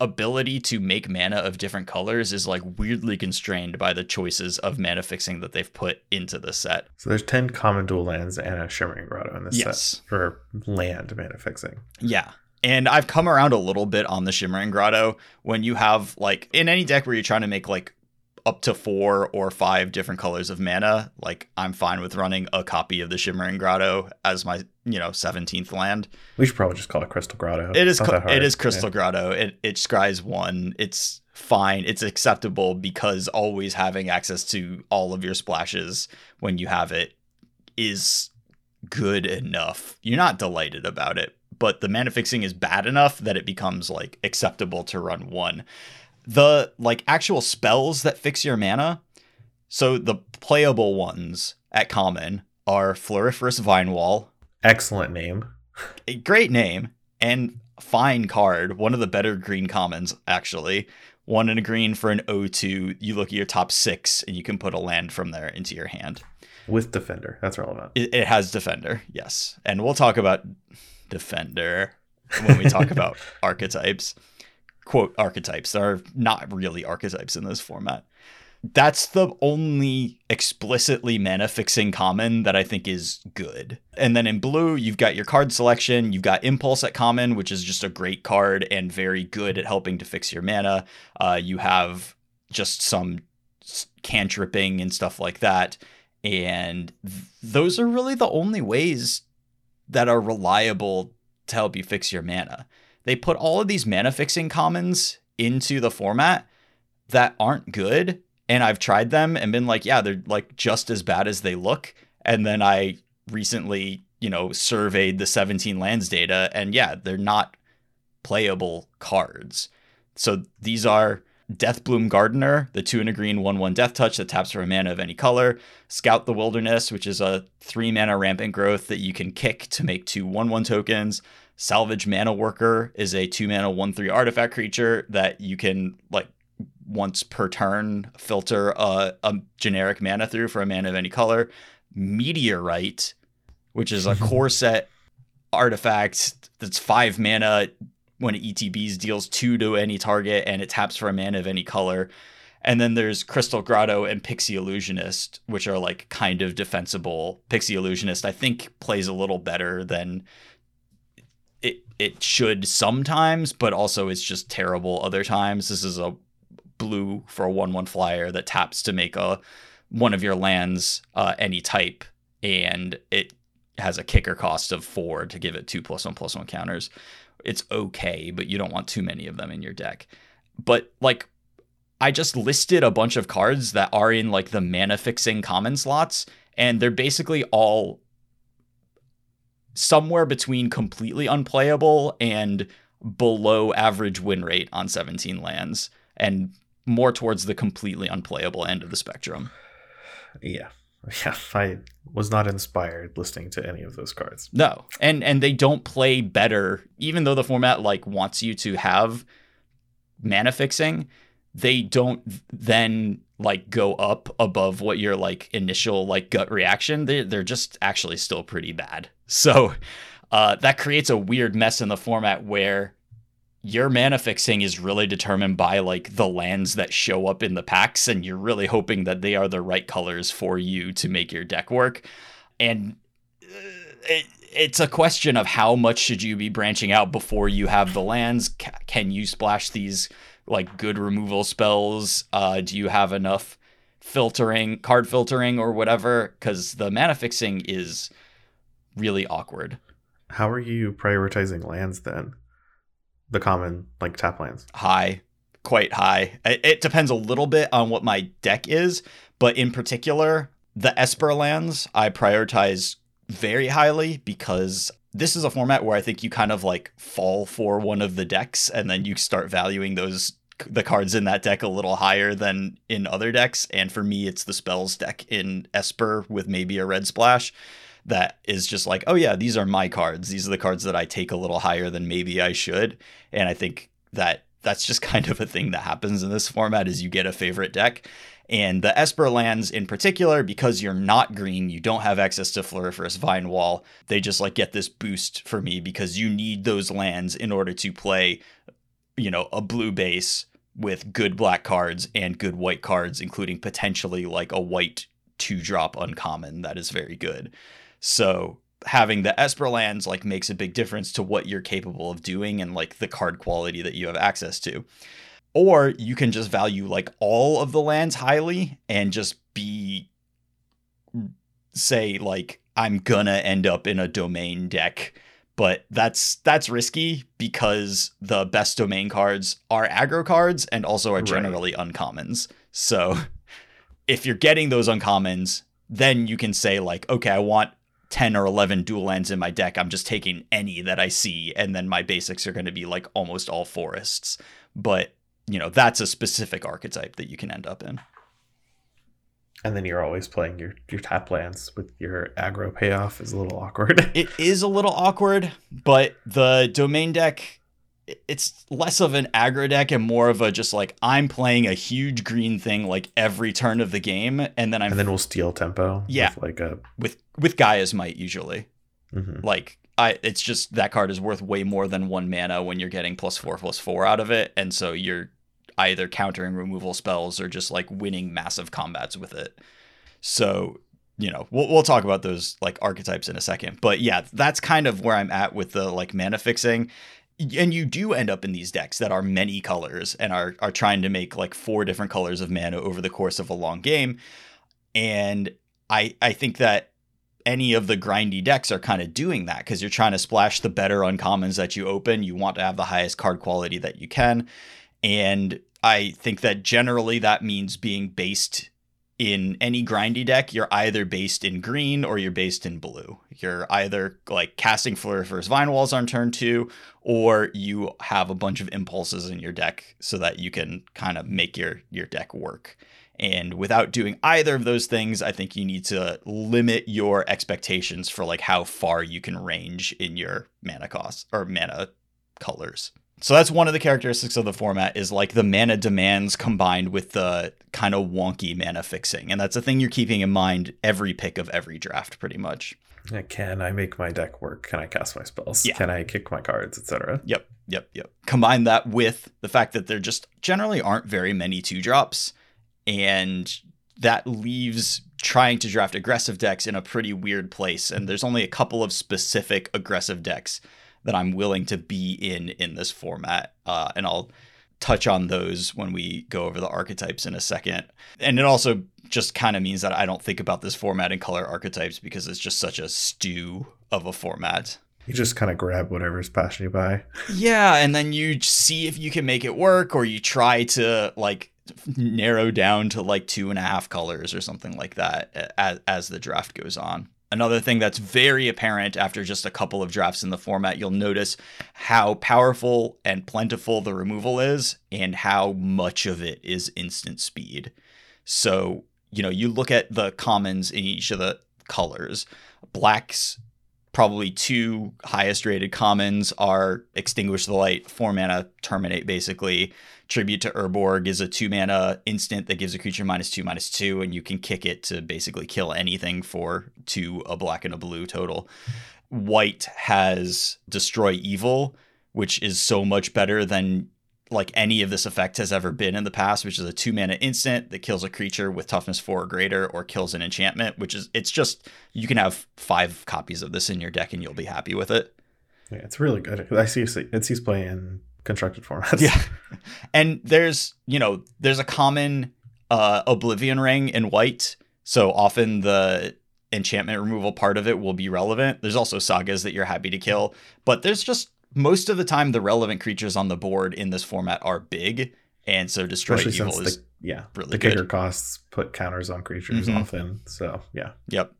Speaker 2: ability to make mana of different colors is like weirdly constrained by the choices of mana fixing that they've put into the set.
Speaker 1: So there's 10 common dual lands and a Shimmering Grotto in this
Speaker 2: Yes.
Speaker 1: set for land mana fixing.
Speaker 2: Yeah. And I've come around a little bit on the Shimmering Grotto when you have like in any deck where you're trying to make like up to four or five different colors of mana, like I'm fine with running a copy of the Shimmering Grotto as my, you know, 17th land.
Speaker 1: We should probably just call it Crystal Grotto.
Speaker 2: It is
Speaker 1: It's not that
Speaker 2: it is Crystal Grotto. It it scries one. It's fine. It's acceptable because always having access to all of your splashes when you have it is good enough. You're not delighted about it, but the mana fixing is bad enough that it becomes like acceptable to run one. The like actual spells that fix your mana, so the playable ones at common are Floriferous
Speaker 1: Vinewall, Excellent name.
Speaker 2: a great name and fine card. One of the better green commons, actually. One in a green for an O2. You look at your top six and you can put a land from there into your hand.
Speaker 1: with defender. That's relevant.
Speaker 2: It, it has defender, yes, and we'll talk about defender when we talk about archetypes. Quote archetypes. Are not really archetypes in this format. That's the only explicitly mana fixing common that I think is good. And then in blue, you've got your card selection. You've got Impulse at common, which is just a great card and very good at helping to fix your mana. Uh, you have just some cantripping and stuff like that. And th- those are really the only ways that are reliable to help you fix your mana. They put all of these mana fixing commons into the format that aren't good and I've tried them and been like, yeah, they're like just as bad as they look. And then I recently, you know, surveyed the 17 lands data, and yeah, they're not playable cards. So these are Deathbloom Gardener, the two and a green, one one death touch that taps for a mana of any color. Scout the Wilderness, which is a three mana rampant growth that you can kick to make two one one tokens. Salvaged Manaworker is a two mana one three artifact creature that you can like once per turn filter a, a generic mana through for a mana of any color. Meteorite, which is a core set artifact that's five mana when it ETBs deals two to any target and it taps for a mana of any color. And then there's Crystal Grotto and Pixie Illusionist, which are like kind of defensible. Pixie Illusionist, I think, plays a little better than it should sometimes, but also it's just terrible other times. This is a blue for a one one flyer that taps to make a one of your lands uh, any type, and it has a kicker cost of four to give it two plus one plus one counters. It's okay, but you don't want too many of them in your deck. But like I just listed a bunch of cards that are in like the mana fixing common slots, and they're basically all somewhere between completely unplayable and below average win rate on 17 lands. And more towards the completely unplayable end of the spectrum.
Speaker 1: Yeah. Yeah, I was not inspired listening to any of those cards.
Speaker 2: No. And and they don't play better even though the format like wants you to have mana fixing, they don't then like go up above what your like initial like gut reaction. They they're just actually still pretty bad. So uh, that creates a weird mess in the format where your mana fixing is really determined by like the lands that show up in the packs and you're really hoping that they are the right colors for you to make your deck work and uh, it, it's a question of how much should you be branching out before you have the lands can you splash these like good removal spells uh, do you have enough filtering card filtering or whatever because the mana fixing is really awkward
Speaker 1: how are you prioritizing lands then the common like tap lands?
Speaker 2: High, quite high. It depends a little bit on what my deck is, but in particular, the Esper lands I prioritize very highly because this is a format where I think you kind of like fall for one of the decks and then you start valuing those the cards in that deck a little higher than in other decks. And for me, it's the spells deck in Esper with maybe a red splash that is just like, oh yeah, these are my cards. These are the cards that I take a little higher than maybe I should. And I think that that's just kind of a thing that happens in this format is you get a favorite deck. And the Esper lands in particular, because you're not green, you don't have access to Floriferous Vinewall. They just like get this boost for me because you need those lands in order to play, you know, a blue base with good black cards and good white cards, including potentially like a white two drop uncommon that is very good. So having the Esper lands like makes a big difference to what you're capable of doing and like the card quality that you have access to. Or you can just value like all of the lands highly and just be say like I'm gonna end up in a domain deck but that's that's risky because the best domain cards are aggro cards and also are generally right. uncommons. So if you're getting those uncommons, then you can say like, okay, I want 10 or 11 dual lands in my deck. I'm just taking any that I see, and then my basics are going to be like almost all forests. But, you know, that's a specific archetype that you can end up in.
Speaker 1: And then you're always playing your, your tap lands with your aggro payoff is a little awkward.
Speaker 2: it is a little awkward, but the domain deck it's less of an aggro deck and more of a just like I'm playing a huge green thing like every turn of the game, and then I'm
Speaker 1: and then we'll steal tempo.
Speaker 2: Yeah.
Speaker 1: with like a
Speaker 2: with with Gaea's might usually.
Speaker 1: mhm.
Speaker 2: Like I, it's just that card is worth way more than one mana when you're getting plus four plus four out of it, and so you're either countering removal spells or just like winning massive combats with it. So you know we'll we'll talk about those like archetypes in a second, but yeah, that's kind of where I'm at with the like mana fixing. And you do end up in these decks that are many colors and are are trying to make like four different colors of mana over the course of a long game. And I I think that any of the grindy decks are kind of doing that because you're trying to splash the better uncommons that you open. You want to have the highest card quality that you can. And I think that generally that means being based in any grindy deck, you're either based in green or you're based in blue. You're either like casting Floriferous Vinewalls on turn two, or you have a bunch of impulses in your deck so that you can kind of make your your deck work. And without doing either of those things, I think you need to limit your expectations for like how far you can range in your mana costs or mana colors. So that's one of the characteristics of the format is like the mana demands combined with the kind of wonky mana fixing. And that's a thing you're keeping in mind every pick of every draft pretty much.
Speaker 1: Can I make my deck work? Can I cast my spells?
Speaker 2: Yeah.
Speaker 1: Can I kick my cards, etc.?
Speaker 2: Yep, yep, yep. Combine that with the fact that there just generally aren't very many two drops, and that leaves trying to draft aggressive decks in a pretty weird place. And there's only a couple of specific aggressive decks that I'm willing to be in in this format, uh, and I'll touch on those when we go over the archetypes in a second. And it also just kind of means that I don't think about this format in color archetypes because it's just such a stew of a format.
Speaker 1: You just kind of grab whatever's passing you by.
Speaker 2: Yeah, and then you see if you can make it work, or you try to like narrow down to like two and a half colors or something like that as, as the draft goes on. Another thing that's very apparent after just a couple of drafts in the format, you'll notice how powerful and plentiful the removal is and how much of it is instant speed. So, you know, you look at the commons in each of the colors. Black's probably two highest rated commons are Extinguish the Light, four mana, terminate basically. Tribute to Urborg is a two mana instant that gives a creature minus two, minus two, and you can kick it to basically kill anything for two, a black and a blue total. White has Destroy Evil, which is so much better than like any of this effect has ever been in the past, which is a two mana instant that kills a creature with toughness four or greater, or kills an enchantment, which is it's just you can have five copies of this in your deck and you'll be happy with it.
Speaker 1: Yeah, it's really good. I see it's he's playing constructed formats.
Speaker 2: Yeah. And there's, you know, there's a common uh oblivion ring in white. So often the enchantment removal part of it will be relevant. There's also sagas that you're happy to kill, but there's just most of the time the relevant creatures on the board in this format are big. And so destroy
Speaker 1: Especially
Speaker 2: evil is
Speaker 1: the yeah
Speaker 2: really
Speaker 1: the
Speaker 2: good.
Speaker 1: kicker costs put counters on creatures
Speaker 2: Mhm.
Speaker 1: often. So yeah,
Speaker 2: Yep.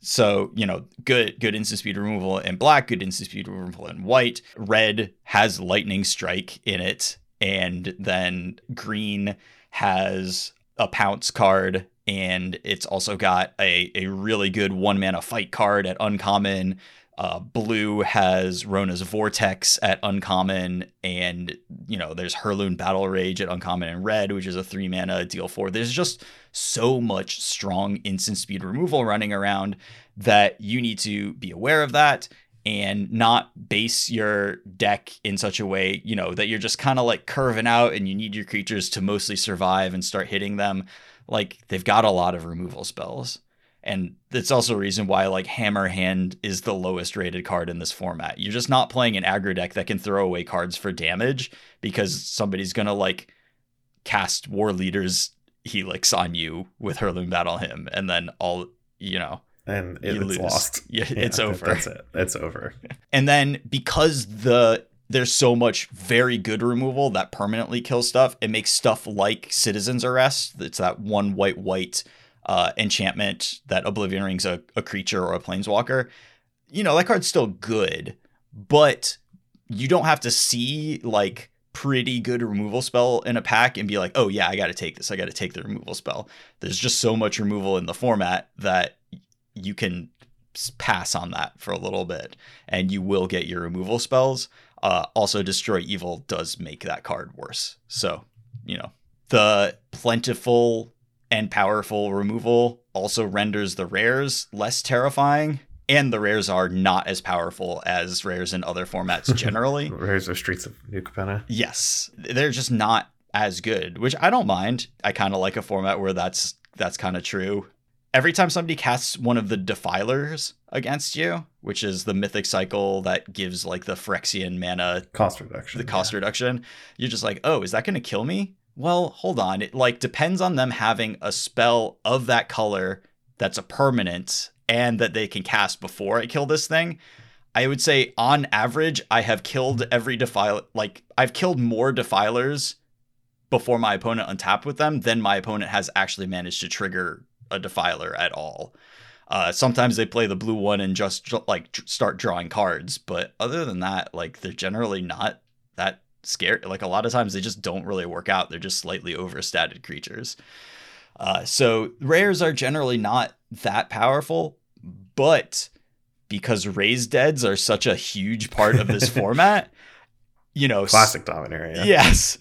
Speaker 2: So, you know, good good instant speed removal in black, good instant speed removal in white. Red has lightning strike in it, and then green has a pounce card, and it's also got a, a really good one mana fight card at uncommon. Uh, blue has Rona's Vortex at uncommon, and you know there's Hurloon Battle Rage at uncommon and red, which is a three mana deal four. There's just so much strong instant speed removal running around that you need to be aware of that and not base your deck in such a way, you know, that you're just kind of like curving out and you need your creatures to mostly survive and start hitting them. Like they've got a lot of removal spells. And that's also a reason why like Hammer Hand is the lowest rated card in this format. You're just not playing an aggro deck that can throw away cards for damage because somebody's gonna like cast War Leader's Helix on you with Hurloon Battle Hymn, and then all you know,
Speaker 1: and it,
Speaker 2: you
Speaker 1: it's
Speaker 2: lose.
Speaker 1: lost.
Speaker 2: Yeah,
Speaker 1: Yeah,
Speaker 2: it's over.
Speaker 1: That's it. It's over.
Speaker 2: And then because the there's so much very good removal that permanently kills stuff, it makes stuff like Citizen's Arrest. It's that one white white uh, enchantment that Oblivion Rings a, a creature or a planeswalker. You know, that card's still good, but you don't have to see like pretty good removal spell in a pack and be like, oh yeah, I gotta take this. I gotta take the removal spell. There's just so much removal in the format that you can pass on that for a little bit and you will get your removal spells. Uh, also, Destroy Evil does make that card worse. So, you know, the plentiful and powerful removal also renders the rares less terrifying. And the rares are not as powerful as rares in other formats generally.
Speaker 1: rares are Streets of New Capenna.
Speaker 2: Yes, they're just not as good, which I don't mind. I kind of like a format where that's that's kind of true. Every time somebody casts one of the defilers against you, which is the mythic cycle that gives like the Phyrexian mana
Speaker 1: cost reduction,
Speaker 2: the cost yeah. reduction, you're just like, oh, is that going to kill me? Well, hold on. It like depends on them having a spell of that color that's a permanent and that they can cast before I kill this thing. I would say on average, I have killed every defiler. Like I've killed more defilers before my opponent untapped with them than my opponent has actually managed to trigger a defiler at all. Uh, sometimes they play the blue one and just like start drawing cards, but other than that, like they're generally not that scary. Like a lot of times they just don't really work out. They're just slightly overstated creatures. Uh, so rares are generally not that powerful, but because raised deads are such a huge part of this format, you know,
Speaker 1: classic Dominaria. Yeah.
Speaker 2: Yes,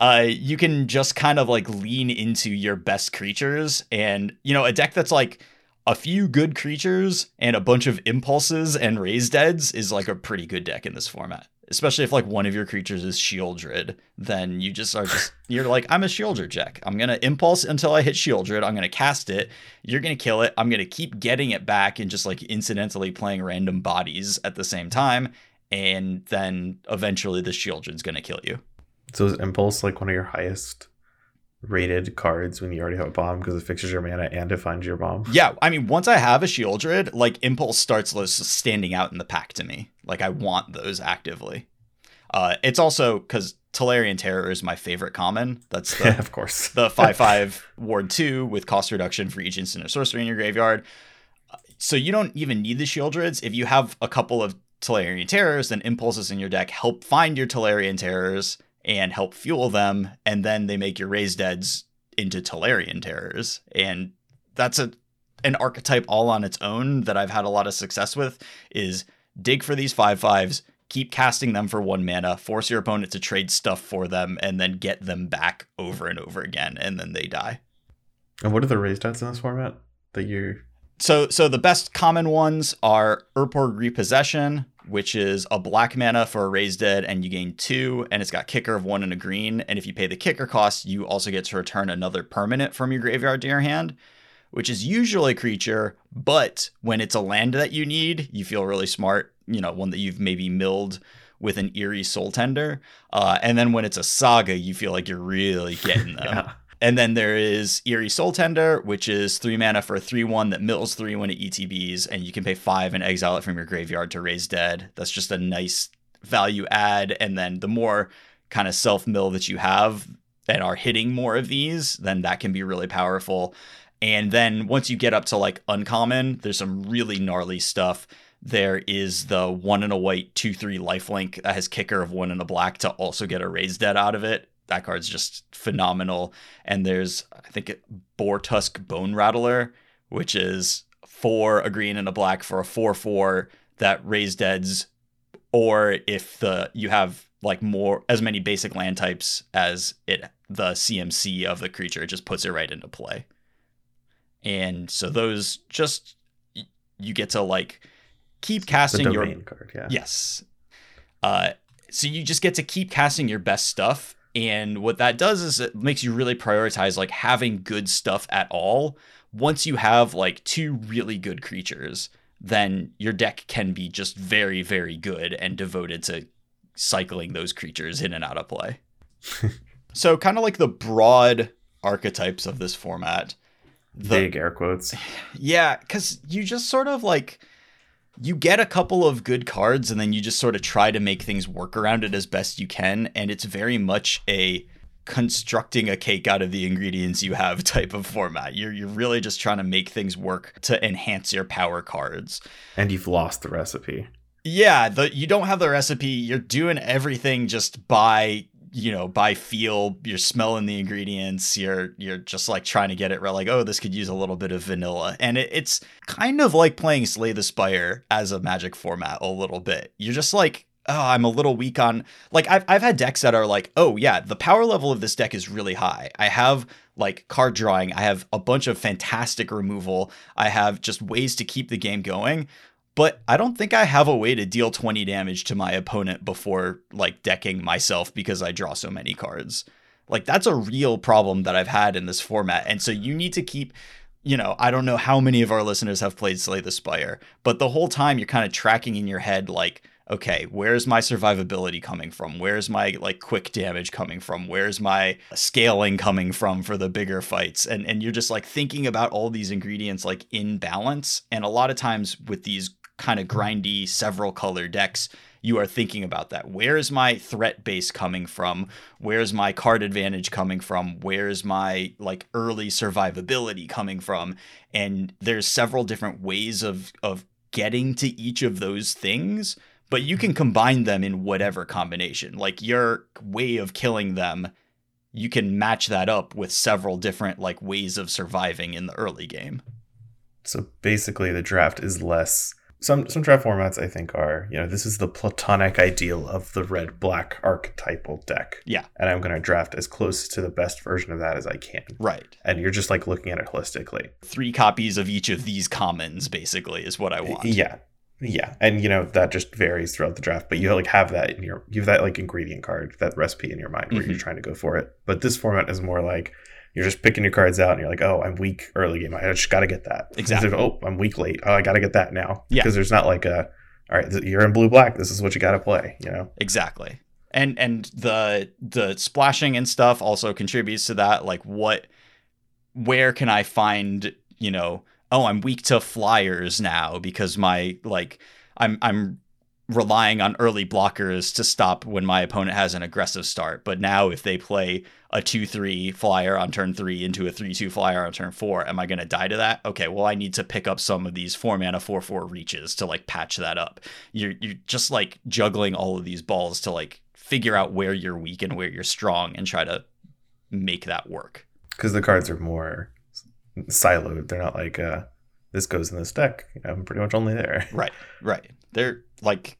Speaker 2: uh, you can just kind of like lean into your best creatures, and you know, a deck that's like a few good creatures and a bunch of impulses and raised deads is like a pretty good deck in this format especially if like one of your creatures is Sheoldred, then you just are just you're like I'm a Sheoldred deck. I'm gonna impulse until I hit Sheoldred, I'm gonna cast it. You're gonna kill it. I'm gonna keep getting it back and just like incidentally playing random bodies at the same time, and then eventually the Sheoldred's gonna kill you.
Speaker 1: So is impulse like one of your highest rated cards when you already have a bomb because it fixes your mana and it finds your bomb.
Speaker 2: Yeah, I mean, once I have a Sheoldred, like Impulse starts standing out in the pack to me. Like I want those actively. Uh, it's also because Tolarian Terror is my favorite common. That's the,
Speaker 1: of course
Speaker 2: the five five ward two with cost reduction for each instant or sorcery in your graveyard. So you don't even need the Sheoldreds if you have a couple of Tolarian Terrors. Then impulses in your deck help find your Tolarian Terrors and help fuel them, and then they make your raised deads into Tolarian terrors. And that's a an archetype all on its own that I've had a lot of success with is dig for these five fives, keep casting them for one mana, force your opponent to trade stuff for them, and then get them back over and over again, and then they die.
Speaker 1: And what are the raised deads in this format that you
Speaker 2: so so the best common ones are Urborg Repossession, which is a black mana for a raised dead, and you gain two, and it's got kicker of one and a green. And if you pay the kicker cost, you also get to return another permanent from your graveyard to your hand, which is usually a creature, but when it's a land that you need, you feel really smart. You know, one that you've maybe milled with an Eerie Soultender. Uh, and then when it's a saga, you feel like you're really getting them. yeah. And then there is Eerie Soultender, which is three mana for a 3 1 that mills 3 when it ETBs, and you can pay five and exile it from your graveyard to raise dead. That's just a nice value add. And then the more kind of self mill that you have and are hitting more of these, then that can be really powerful. And then once you get up to like uncommon, there's some really gnarly stuff. There is the one in a white, two, three lifelink that has kicker of one in a black to also get a raise dead out of it that card's just phenomenal. And there's I think Bortuk Bonerattler, which is four a green and a black for a four four that raise deads, or if the you have like more as many basic land types as it the CMC of the creature, it just puts it right into play. And so those just you get to like keep casting your
Speaker 1: card, yeah.
Speaker 2: Yes. Uh so you just get to keep casting your best stuff and what that does is it makes you really prioritize like having good stuff at all. Once you have like two really good creatures, then your deck can be just very, very good and devoted to cycling those creatures in and out of play. so, kind of like the broad archetypes of this format.
Speaker 1: The, Big air quotes.
Speaker 2: Yeah, because you just sort of like you get a couple of good cards and then you just sort of try to make things work around it as best you can and it's very much a constructing a cake out of the ingredients you have type of format. You're you're really just trying to make things work to enhance your power cards.
Speaker 1: And you've lost the recipe.
Speaker 2: Yeah, the you don't have the recipe. You're doing everything just by you know by feel you're smelling the ingredients you're you're just like trying to get it right like oh this could use a little bit of vanilla and it, it's kind of like playing slay the spire as a magic format a little bit you're just like oh, I'm a little weak on like I've I've had decks that are like, oh yeah, the power level of this deck is really high. I have like card drawing, I have a bunch of fantastic removal, I have just ways to keep the game going. But I don't think I have a way to deal 20 damage to my opponent before like decking myself because I draw so many cards. Like that's a real problem that I've had in this format. And so you need to keep you know, I don't know how many of our listeners have played Slay the Spire, but the whole time you're kind of tracking in your head like okay, where's my survivability coming from? Where's my like quick damage coming from? Where's my scaling coming from for the bigger fights? And and you're just like thinking about all these ingredients like in balance. And a lot of times with these kind of grindy several color decks, you are thinking about that. Where's my threat base coming from? Where's my card advantage coming from? Where's my like early survivability coming from? And there's several different ways of of getting to each of those things but you can combine them in whatever combination. Like your way of killing them, you can match that up with several different like ways of surviving in the early game.
Speaker 1: So basically the draft is less some some draft formats I think are, you know, this is the platonic ideal of the red black archetypal deck.
Speaker 2: Yeah.
Speaker 1: And I'm going to draft as close to the best version of that as I can.
Speaker 2: Right.
Speaker 1: And you're just like looking at it holistically.
Speaker 2: Three copies of each of these commons basically is what I want.
Speaker 1: Yeah. Yeah, and you know that just varies throughout the draft, but you like have that in your you have that like ingredient card, that recipe in your mind where mm-hmm. you're trying to go for it. But this format is more like you're just picking your cards out and you're like, oh, I'm weak early game. I just got to get that.
Speaker 2: Exactly.
Speaker 1: oh, I'm weak late. Oh, I got to get that now.
Speaker 2: Yeah.
Speaker 1: Because there's not like a, all right, you're in blue black. This is what you got to play. You know.
Speaker 2: Exactly. And and the the splashing and stuff also contributes to that. Like what, where can I find you know oh, I'm weak to flyers now because my like I'm I'm relying on early blockers to stop when my opponent has an aggressive start. But now if they play a 2-3 flyer on turn 3 into a 3-2 flyer on turn 4, am I going to die to that? Okay, well I need to pick up some of these 4 mana 4-4 reaches to like patch that up. You're you're just like juggling all of these balls to like figure out where you're weak and where you're strong and try to make that work.
Speaker 1: Cuz the cards are more siloed. They're not like uh this goes in this deck. I'm pretty much only there.
Speaker 2: Right, right. They're like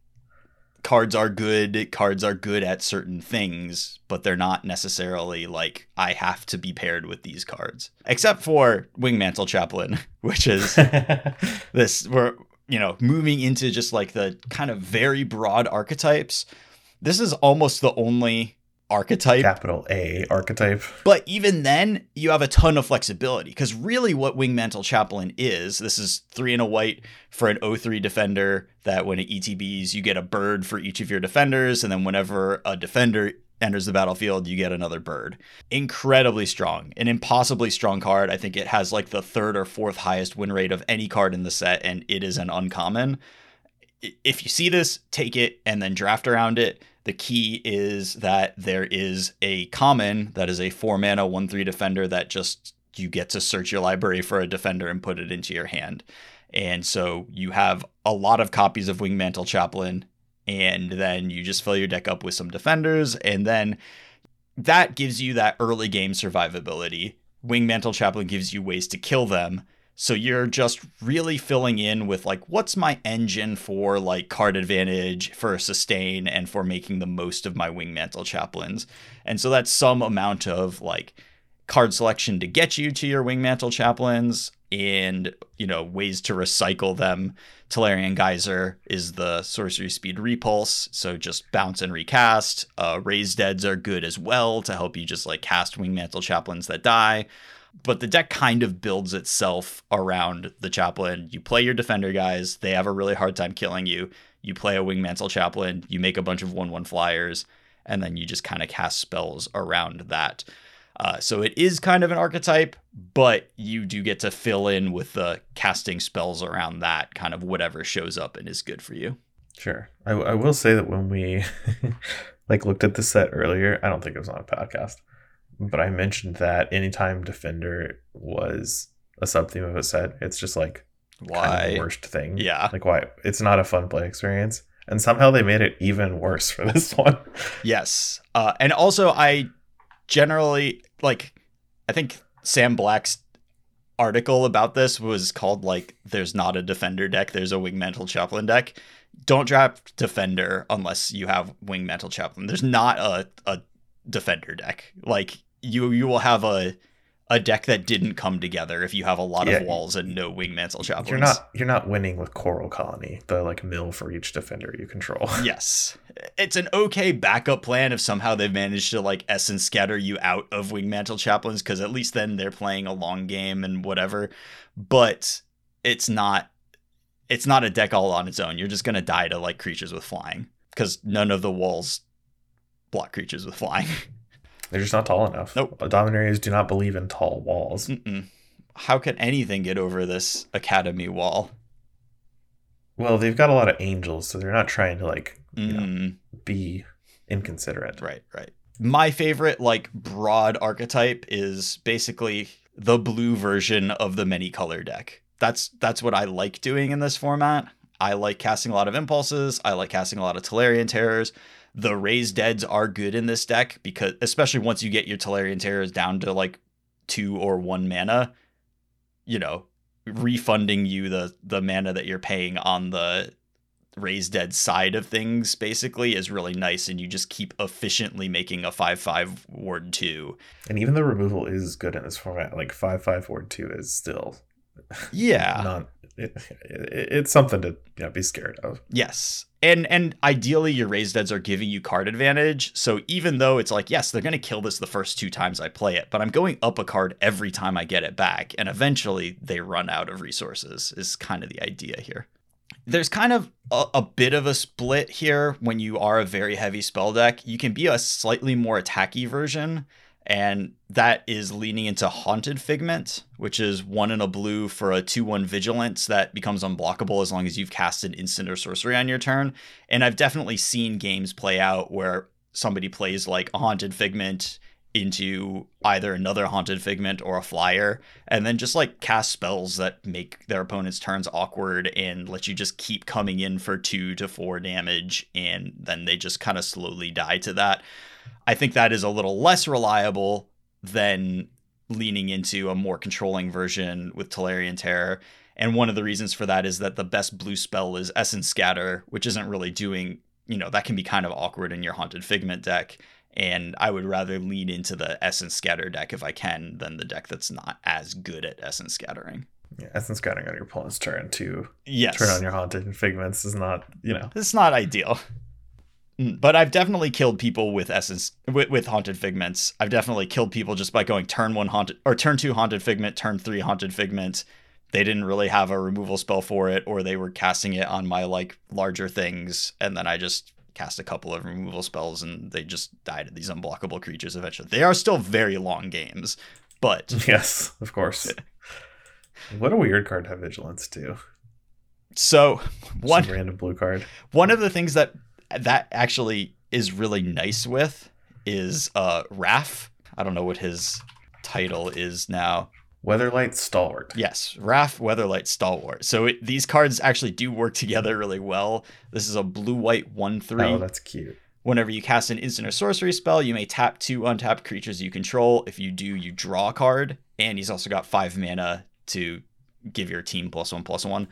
Speaker 2: cards are good. Cards are good at certain things, but they're not necessarily like I have to be paired with these cards. Except for Wingmantle Chaplain, which is this. We're you know moving into just like the kind of very broad archetypes. This is almost the only archetype.
Speaker 1: Capital A archetype.
Speaker 2: But even then, you have a ton of flexibility because really what Wing Wingmantle Chaplain is this is three and a white for an 03 defender that when it ETBs, you get a bird for each of your defenders. And then whenever a defender enters the battlefield, you get another bird. Incredibly strong, an impossibly strong card. I think it has like the third or fourth highest win rate of any card in the set, and it is an uncommon. If you see this, take it and then draft around it the key is that there is a common that is a four mana, one three defender that just you get to search your library for a defender and put it into your hand. And so you have a lot of copies of Wingmantle Chaplain, and then you just fill your deck up with some defenders, and then that gives you that early game survivability. Wingmantle Chaplain gives you ways to kill them, so you're just really filling in with like what's my engine for like card advantage, for sustain, and for making the most of my wingmantle chaplains. And so that's some amount of like card selection to get you to your wingmantle chaplains and you know ways to recycle them. Tolarian Geyser is the sorcery speed repulse, so just bounce and recast. Uh, Raise Deads are good as well to help you just like cast wingmantle chaplains that die but the deck kind of builds itself around the chaplain. You play your defender guys, they have a really hard time killing you. You play a wing mantle chaplain, you make a bunch of 1 1 flyers, and then you just kind of cast spells around that. Uh, so it is kind of an archetype, but you do get to fill in with the casting spells around that, kind of whatever shows up and is good for you.
Speaker 1: Sure. I, I will say that when we like looked at the set earlier, I don't think it was on a podcast, but I mentioned that anytime Defender was a sub theme of a set, it's just like
Speaker 2: why kind
Speaker 1: of the worst thing.
Speaker 2: Yeah,
Speaker 1: like why it's not a fun play experience, and somehow they made it even worse for this one.
Speaker 2: yes, uh, and also I generally like. I think Sam Black's article about this was called like "There's not a Defender deck, there's a Wing Wingmantle Chaplain deck." don't draft defender unless you have wing mantle chaplain. There's not a, a defender deck. Like you you will have a a deck that didn't come together if you have a lot
Speaker 1: Yeah.
Speaker 2: of walls and no wing mantle chaplains.
Speaker 1: You're not you're not winning with Coral Colony, the like mill for each defender you control.
Speaker 2: Yes. It's an okay backup plan if somehow they've managed to like essence scatter you out of wing mantle chaplains, because at least then they're playing a long game and whatever. But it's not it's not a deck all on its own. You're just gonna die to like creatures with flying. Because none of the walls block creatures with flying.
Speaker 1: They're just not tall enough.
Speaker 2: Nope.
Speaker 1: Dominators do not believe in tall walls.
Speaker 2: Mm-mm. How can anything get over this academy wall?
Speaker 1: Well, they've got a lot of angels, so they're not trying to like you know
Speaker 2: Mm.
Speaker 1: be inconsiderate.
Speaker 2: Right, right. My favorite, like, broad archetype is basically the blue version of the many color deck. That's that's what I like doing in this format. I like casting a lot of impulses. I like casting a lot of Tolarian terrors. The raised deads are good in this deck because especially once you get your Tolarian terrors down to like two or one mana, you know, refunding you the the mana that you're paying on the raised dead side of things basically is really nice and you just keep efficiently making a 5-5 ward 2
Speaker 1: And even the removal is good in this format. Like five five ward two is still
Speaker 2: yeah
Speaker 1: not. It, it, it's something to you know, be scared of.
Speaker 2: yes and and ideally your raised deads are giving you card advantage so even though it's like yes they're going to kill this the first two times i play it but i'm going up a card every time i get it back and eventually they run out of resources is kind of the idea here there's kind of a, a bit of a split here when you are a very heavy spell deck. You can be a slightly more attacky version, and that is leaning into Haunted Figment, which is one in a blue for a 2 1 Vigilance that becomes unblockable as long as you've cast an instant or sorcery on your turn. And I've definitely seen games play out where somebody plays like a Haunted Figment into either another haunted figment or a flyer and then just like cast spells that make their opponent's turns awkward and let you just keep coming in for 2 to 4 damage and then they just kind of slowly die to that. I think that is a little less reliable than leaning into a more controlling version with Tolarian Terror. And one of the reasons for that is that the best blue spell is Essence Scatter, which isn't really doing, you know, that can be kind of awkward in your Haunted Figment deck and I would rather lean into the essence scatter deck if I can than the deck that's not as good at essence scattering.
Speaker 1: Yeah, essence scattering on your opponent's turn to
Speaker 2: Yes.
Speaker 1: turn on your haunted figments is not you know
Speaker 2: It's not ideal. Mm, But I've definitely killed people with essence with, with haunted figments. I've definitely killed people just by going turn one haunted or turn two haunted figment, turn three haunted figment. They didn't really have a removal spell for it, or they were casting it on my like larger things, and then I just cast a couple of removal spells and they just died to these unblockable creatures eventually. They are still very long games, but
Speaker 1: yes of course. what a weird card to have vigilance too.
Speaker 2: so one
Speaker 1: Some random blue card.
Speaker 2: one of the things that that actually is really nice with is uh Raff. I don't know what his title is now.
Speaker 1: Weatherlight Stalwart.
Speaker 2: Yes, Raff Weatherlight Stalwart. So it, these cards actually do work together really well. This is a blue white 1 3.
Speaker 1: Oh, that's cute.
Speaker 2: Whenever you cast an instant or sorcery spell, you may tap two untapped creatures you control. If you do, you draw a card. And he's also got five mana to give your team plus one plus one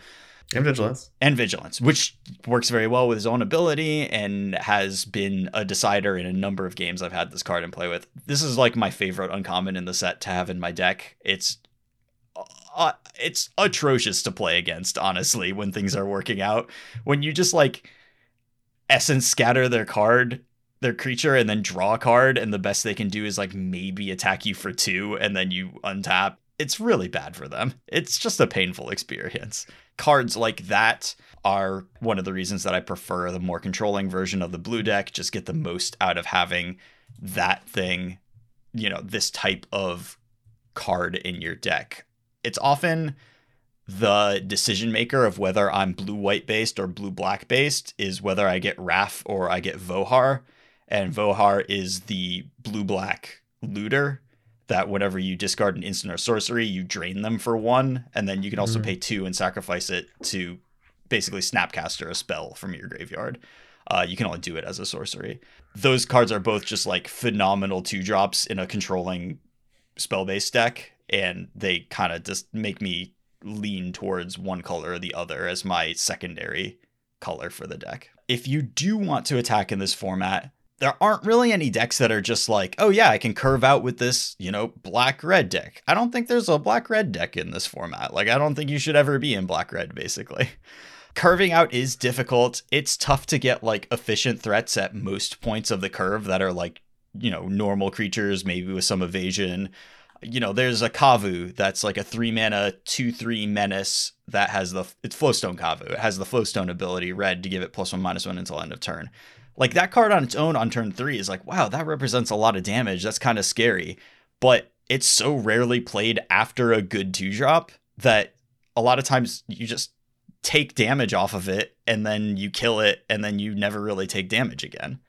Speaker 1: And vigilance.
Speaker 2: and vigilance, which works very well with his own ability and has been a decider in a number of games I've had this card and play with. This is like my favorite uncommon in the set to have in my deck. It's uh, it's atrocious to play against, honestly, when things are working out. When you just like essence scatter their card, their creature, and then draw a card, and the best they can do is like maybe attack you for two, and then you untap. It's really bad for them. It's just a painful experience cards like that are one of the reasons that I prefer the more controlling version of the blue deck. Just get the most out of having that thing, you know, this type of card in your deck. It's often the decision maker of whether I'm blue white based or blue black based is whether I get Raff or I get Vohar. And Vohar is the blue black looter that whenever you discard an instant or sorcery, you drain them for one, and then you can also
Speaker 1: Mhm.
Speaker 2: pay two and sacrifice it to basically snapcaster a spell from your graveyard. Uh, you can only do it as a sorcery. Those cards are both just like phenomenal two drops in a controlling spell based deck, and they kind of just make me lean towards one color or the other as my secondary color for the deck. If you do want to attack in this format, there aren't really any decks that are just like, oh yeah, I can curve out with this, you know, black red deck. I don't think there's a black red deck in this format. Like, I don't think you should ever be in black red, basically. Curving out is difficult. It's tough to get like efficient threats at most points of the curve that are like, you know, normal creatures, maybe with some evasion. You know, there's a Kavu that's like a three mana, two, three menace that has the, it's Flowstone Kavu. It has the Flowstone ability, red, to give it plus one, minus one until end of turn like that card on its own on turn three is like, wow, that represents a lot of damage. That's kind of scary. But it's so rarely played after a good two drop that a lot of times you just take damage off of it and then you kill it and then you never really take damage again.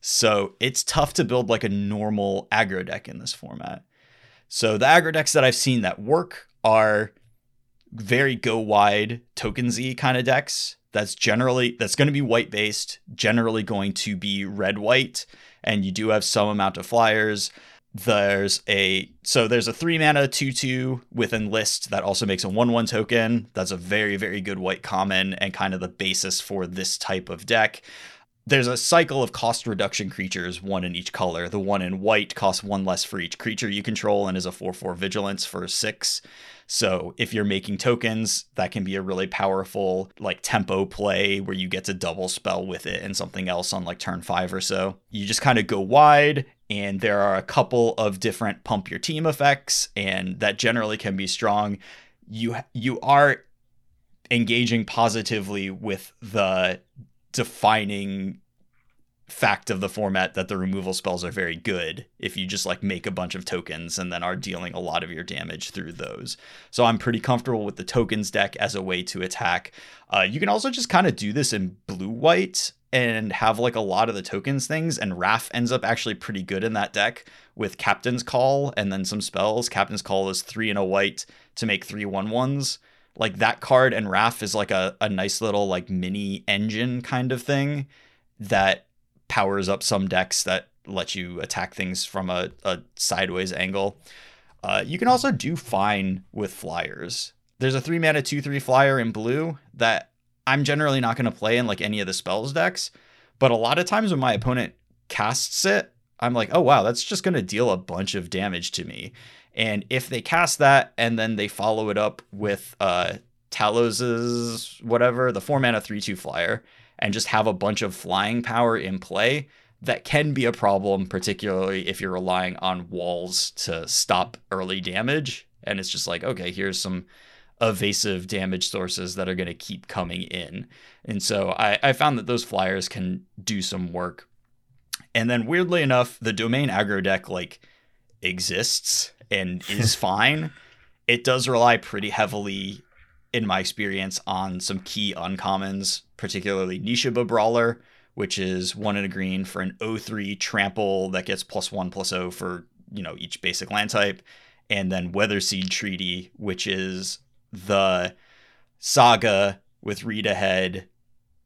Speaker 2: So it's tough to build like a normal aggro deck in this format. So the aggro decks that I've seen that work are very go wide tokensy kind of decks that's generally that's going to be white based generally going to be red white and you do have some amount of flyers. There's a so there's a three mana two two with enlist that also makes a one one token. That's a very very good white common and kind of the basis for this type of deck there's a cycle of cost reduction creatures, one in each color. The one in white costs one less for each creature you control and is a 4 4 vigilance for six. So if you're making tokens, that can be a really powerful like tempo play where you get to double spell with it and something else on like turn five or so. You just kind of go wide and there are a couple of different pump your team effects and that generally can be strong. You you are engaging positively with the defining fact of the format that the removal spells are very good if you just like make a bunch of tokens and then are dealing a lot of your damage through those. So I'm pretty comfortable with the tokens deck as a way to attack. Uh, you can also just kind of do this in blue white and have like a lot of the tokens things and Raff ends up actually pretty good in that deck with Captain's Call and then some spells. Captain's Call is three and a white to make three one ones. Like that card and Raff is like a, a nice little like mini engine kind of thing that powers up some decks that let you attack things from a, a sideways angle. Uh, you can also do fine with flyers. There's a three mana two three flyer in blue that I'm generally not going to play in like any of the spells decks, but a lot of times when my opponent casts it, I'm like, oh wow, that's just going to deal a bunch of damage to me. And if they cast that and then they follow it up with uh, Talas's whatever, the four mana three two flyer, and just have a bunch of flying power in play, that can be a problem, particularly if you're relying on walls to stop early damage. And it's just like, okay, here's some evasive damage sources that are going to keep coming in. And so I, I found that those flyers can do some work. And then weirdly enough, the domain aggro deck like exists and is fine. It does rely pretty heavily in my experience, on some key uncommons, particularly Nishoba Brawler, which is one in a green for an 03 trample that gets plus one plus O for, you know, each basic land type. And then Weatherseed Treaty, which is the saga with read ahead.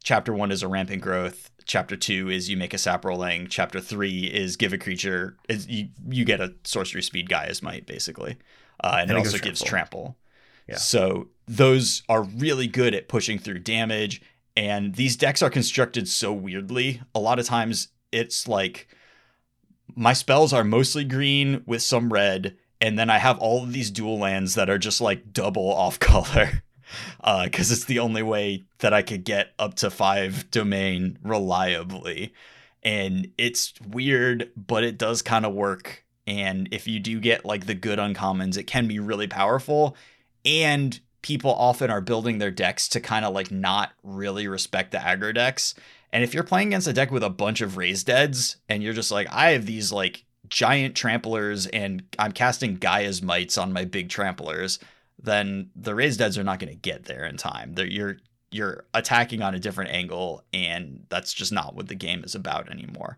Speaker 2: Chapter one is a rampant growth. Chapter two is you make a saproling. Chapter three is give a creature is you, you get a sorcery speed Gaea's Might basically, uh, and, and it also gives trample. Yeah. So those are really good at pushing through damage. And these decks are constructed so weirdly. A lot of times it's like my spells are mostly green with some red, and then I have all of these dual lands that are just like double off color. Because uh, it's the only way that I could get up to five domain reliably. And it's weird, but it does kind of work. And if you do get like the good uncommons, it can be really powerful and people often are building their decks to kind of like not really respect the aggro decks. And if you're playing against a deck with a bunch of raised deads and you're just like, I have these like giant tramplers and I'm casting Gaea's mights on my big tramplers, then the raised deads are not going to get there in time. They're, you're you're attacking on a different angle, and that's just not what the game is about anymore.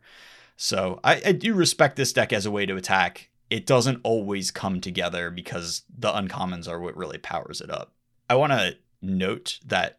Speaker 2: So I, I do respect this deck as a way to attack it doesn't always come together because the uncommons are what really powers it up. I want to note that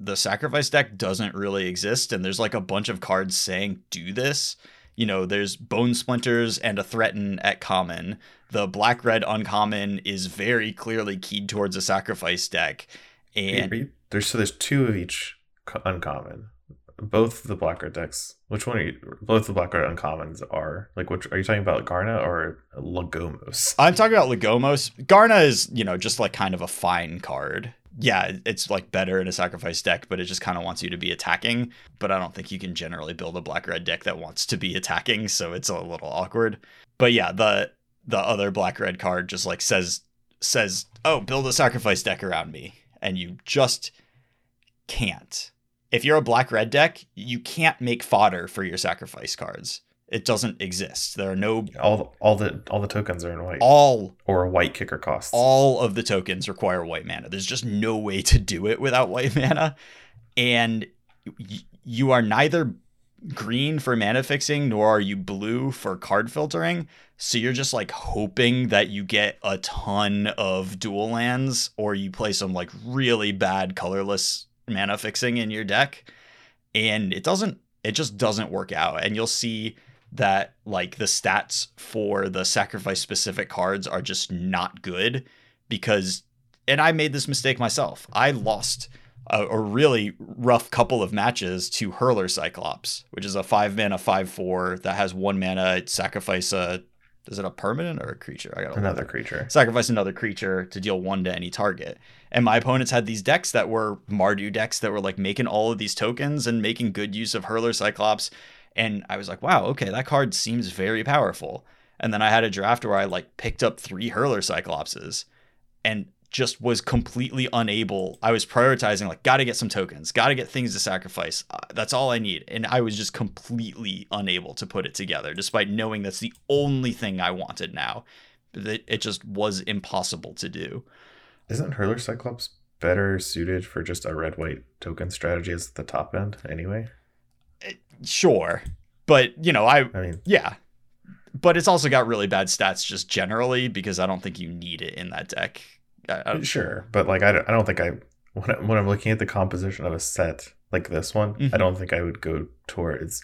Speaker 2: the sacrifice deck doesn't really exist, and there's like a bunch of cards saying do this. You know, there's bone splinters and a threaten at common. The black red uncommon is very clearly keyed towards a sacrifice deck. And
Speaker 1: there's so there's two of each uncommon. Both the black red decks. Which one are you? Both the black red uncommons are like. Which are you talking about, Garna or Lagomos?
Speaker 2: I'm talking about Lagomos. Garna is, you know, just like kind of a fine card. Yeah, it's like better in a sacrifice deck, but it just kind of wants you to be attacking. But I don't think you can generally build a black red deck that wants to be attacking, so it's a little awkward. But yeah, the the other black red card just like says says, "Oh, build a sacrifice deck around me." And you just can't. If you're a black red deck, you can't make fodder for your sacrifice cards. It doesn't exist. There are no
Speaker 1: All all the all the tokens are in white
Speaker 2: all
Speaker 1: or a white kicker costs.
Speaker 2: all of the tokens require white mana. There's just no way to do it without white mana. And y- you are neither green for mana fixing nor are you blue for card filtering. So you're just like hoping that you get a ton of dual lands or you play some like really bad colorless mana fixing in your deck. And it doesn't it just doesn't work out. And you'll see that like the stats for the sacrifice specific cards are just not good because and I made this mistake myself. I lost a, a really rough couple of matches to Hurler Cyclops, which is a five mana five four that has one mana sacrifice a is it a permanent or a creature? I got
Speaker 1: Another creature.
Speaker 2: sacrifice another creature to deal one to any target. And my opponents had these decks that were Mardu decks that were like making all of these tokens and making good use of Hurler Cyclops. And I was like, wow, okay, that card seems very powerful. And then I had a draft where I like picked up three Hurler Cyclopses and just was completely unable. I was prioritizing like got to get some tokens, got to get things to sacrifice. Uh, that's all I need. And I was just completely unable to put it together despite knowing that's the only thing I wanted now. That it just was impossible to do.
Speaker 1: Isn't Hurler Cyclops better suited for just a red white token strategy as the top end anyway?
Speaker 2: Sure. But, you know, I
Speaker 1: I mean,
Speaker 2: yeah. But it's also got really bad stats just generally because I don't think you need it in that deck. I,
Speaker 1: sure, but like I don't, I don't think I when, I when I'm looking at the composition of a set like this one,
Speaker 2: Mhm.
Speaker 1: I don't think I would go towards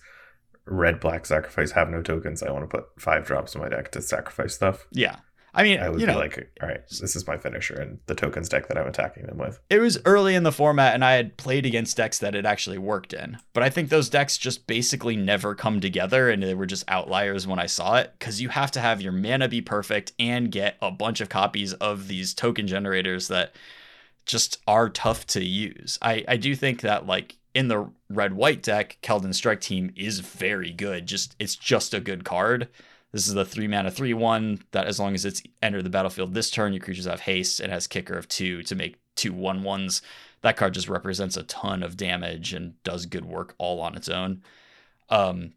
Speaker 1: red black sacrifice have no tokens. I want to put five drops in my deck to sacrifice stuff.
Speaker 2: yeah. I mean,
Speaker 1: I would
Speaker 2: you
Speaker 1: be
Speaker 2: know,
Speaker 1: like, all right, this is my finisher and the tokens deck that I'm attacking them with.
Speaker 2: it was early in the format and I had played against decks that it actually worked in. But I think those decks just basically never come together and they were just outliers when I saw it because you have to have your mana be perfect and get a bunch of copies of these token generators that just are tough to use. I, I do think that like in the red white deck, Keldon Strike Team is very good. Just it's just a good card. This is the three mana three one that as long as it's entered the battlefield this turn, your creatures have haste and has kicker of two to make two one ones. That card just represents a ton of damage and does good work all on its own. Um,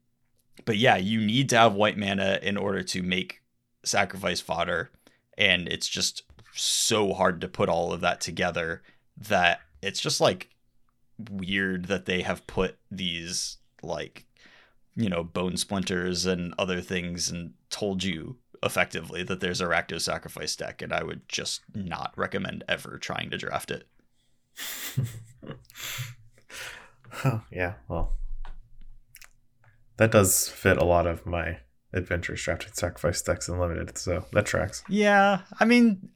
Speaker 2: but yeah, you need to have white mana in order to make sacrifice fodder, and it's just so hard to put all of that together that it's just like weird that they have put these like you know bone splinters and other things and told you effectively that there's a Rakdos sacrifice deck and I would just not recommend ever trying to draft it.
Speaker 1: Oh, yeah, well, that does fit a lot of my adventure drafted sacrifice decks in limited, so that tracks.
Speaker 2: Yeah, I mean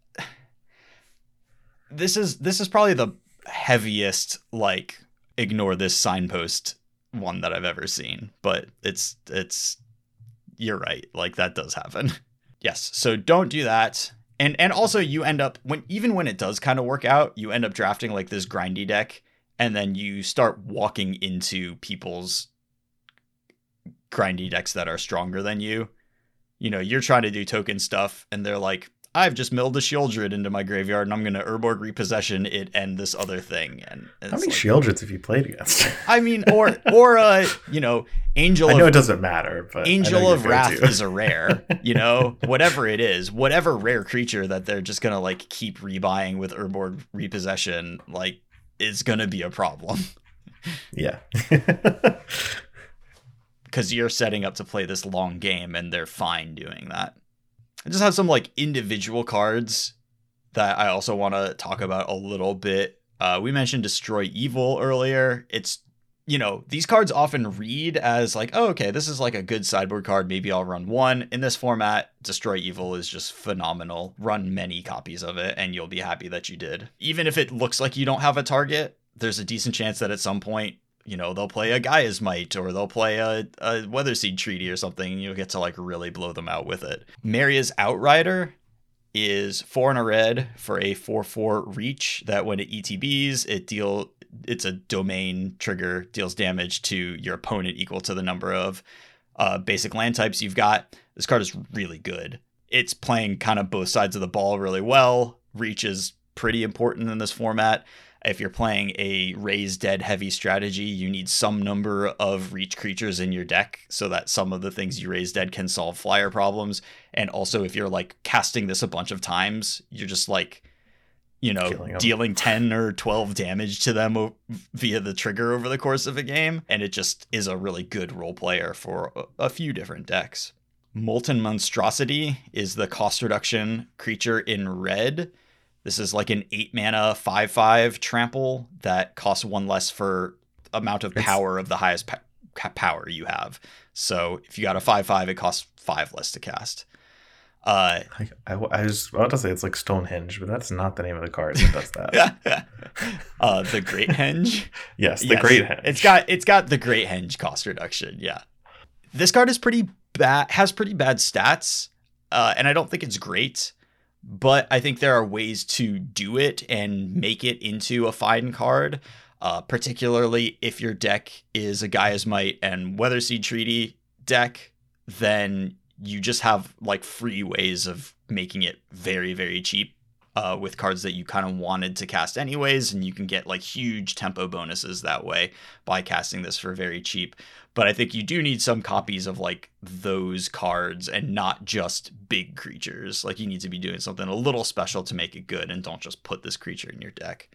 Speaker 2: this is this is probably the heaviest like ignore this signpost one that I've ever seen, but it's it's you're right. Like that does happen. yes, so don't do that. And and also you end up when even when it does kind of work out, you end up drafting like this grindy deck and then you start walking into people's grindy decks that are stronger than you. You know, you're trying to do token stuff and they're like, I've just milled a Sheoldred into my graveyard and I'm gonna Urborg repossession it and this other thing. And
Speaker 1: How many
Speaker 2: like-
Speaker 1: Sheoldreds have you played against?
Speaker 2: I mean, or or uh, you know, Angel
Speaker 1: I
Speaker 2: of
Speaker 1: know it doesn't matter, but
Speaker 2: Angel of Wrath
Speaker 1: to.
Speaker 2: is a rare, you know, whatever it is, whatever rare creature that they're just gonna like keep rebuying with Urborg repossession, like is gonna be a problem
Speaker 1: yeah.
Speaker 2: because you're setting up to play this long game and they're fine doing that. I just have some like individual cards that I also want to talk about a little bit. Uh, we mentioned Destroy Evil earlier. It's you know, these cards often read as like, oh, okay, this is like a good sideboard card. Maybe I'll run one. In this format, Destroy Evil is just phenomenal. Run many copies of it, and you'll be happy that you did. Even if it looks like you don't have a target, there's a decent chance that at some point, you know, they'll play a Gaea's Might or they'll play a, a Weatherseed Treaty or something, and you'll get to like really blow them out with it. Meria's Outrider is four and a red for a four four reach that when it ETBs, it deal it's a domain trigger deals damage to your opponent equal to the number of uh, basic land types you've got. This card is really good. It's playing kind of both sides of the ball really well. Reach is pretty important in this format. If you're playing a raise dead heavy strategy, you need some number of reach creatures in your deck so that some of the things you raise dead can solve flyer problems. And also, if you're like casting this a bunch of times, you're just like, you know, dealing 10 or 12 damage to them via the trigger over the course of a game. And it just is a really good role player for a few different decks. Molten Monstrosity is the cost reduction creature in red this is like an eight mana five five trample that costs one less for amount of power of the highest pa- power you have. So if you got a five five, it costs five less to cast.
Speaker 1: Uh, I, I, I was about to say it's like Stonehenge, but that's not the name of the card that does that.
Speaker 2: uh, the Great Henge.
Speaker 1: yes, the yes. Great Henge.
Speaker 2: It's got it's got the Great Henge cost reduction. Yeah, this card is pretty bad. Has pretty bad stats, uh, and I don't think it's great but I think there are ways to do it and make it into a fine card. Uh, particularly if your deck is a Gaea's Might and Weatherseed Treaty deck, then you just have like free ways of making it very, very cheap uh, with cards that you kind of wanted to cast anyways, and you can get like huge tempo bonuses that way by casting this for very cheap but I think you do need some copies of like those cards and not just big creatures. Like you need to be doing something a little special to make it good and don't just put this creature in your deck.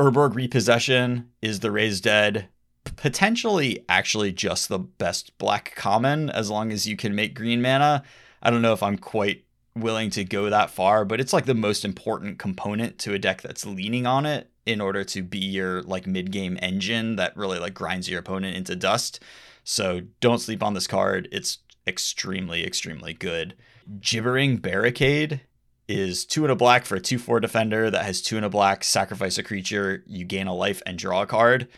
Speaker 2: Urborg Repossession is the raised dead, potentially actually just the best black common as long as you can make green mana. I don't know if I'm quite willing to go that far, but it's like the most important component to a deck that's leaning on it in order to be your like mid-game engine that really like grinds your opponent into dust. So don't sleep on this card. It's extremely, extremely good. Gibbering Barricade is two and a black for a 2 4 defender that has two and a black, sacrifice a creature, you gain a life and draw a card.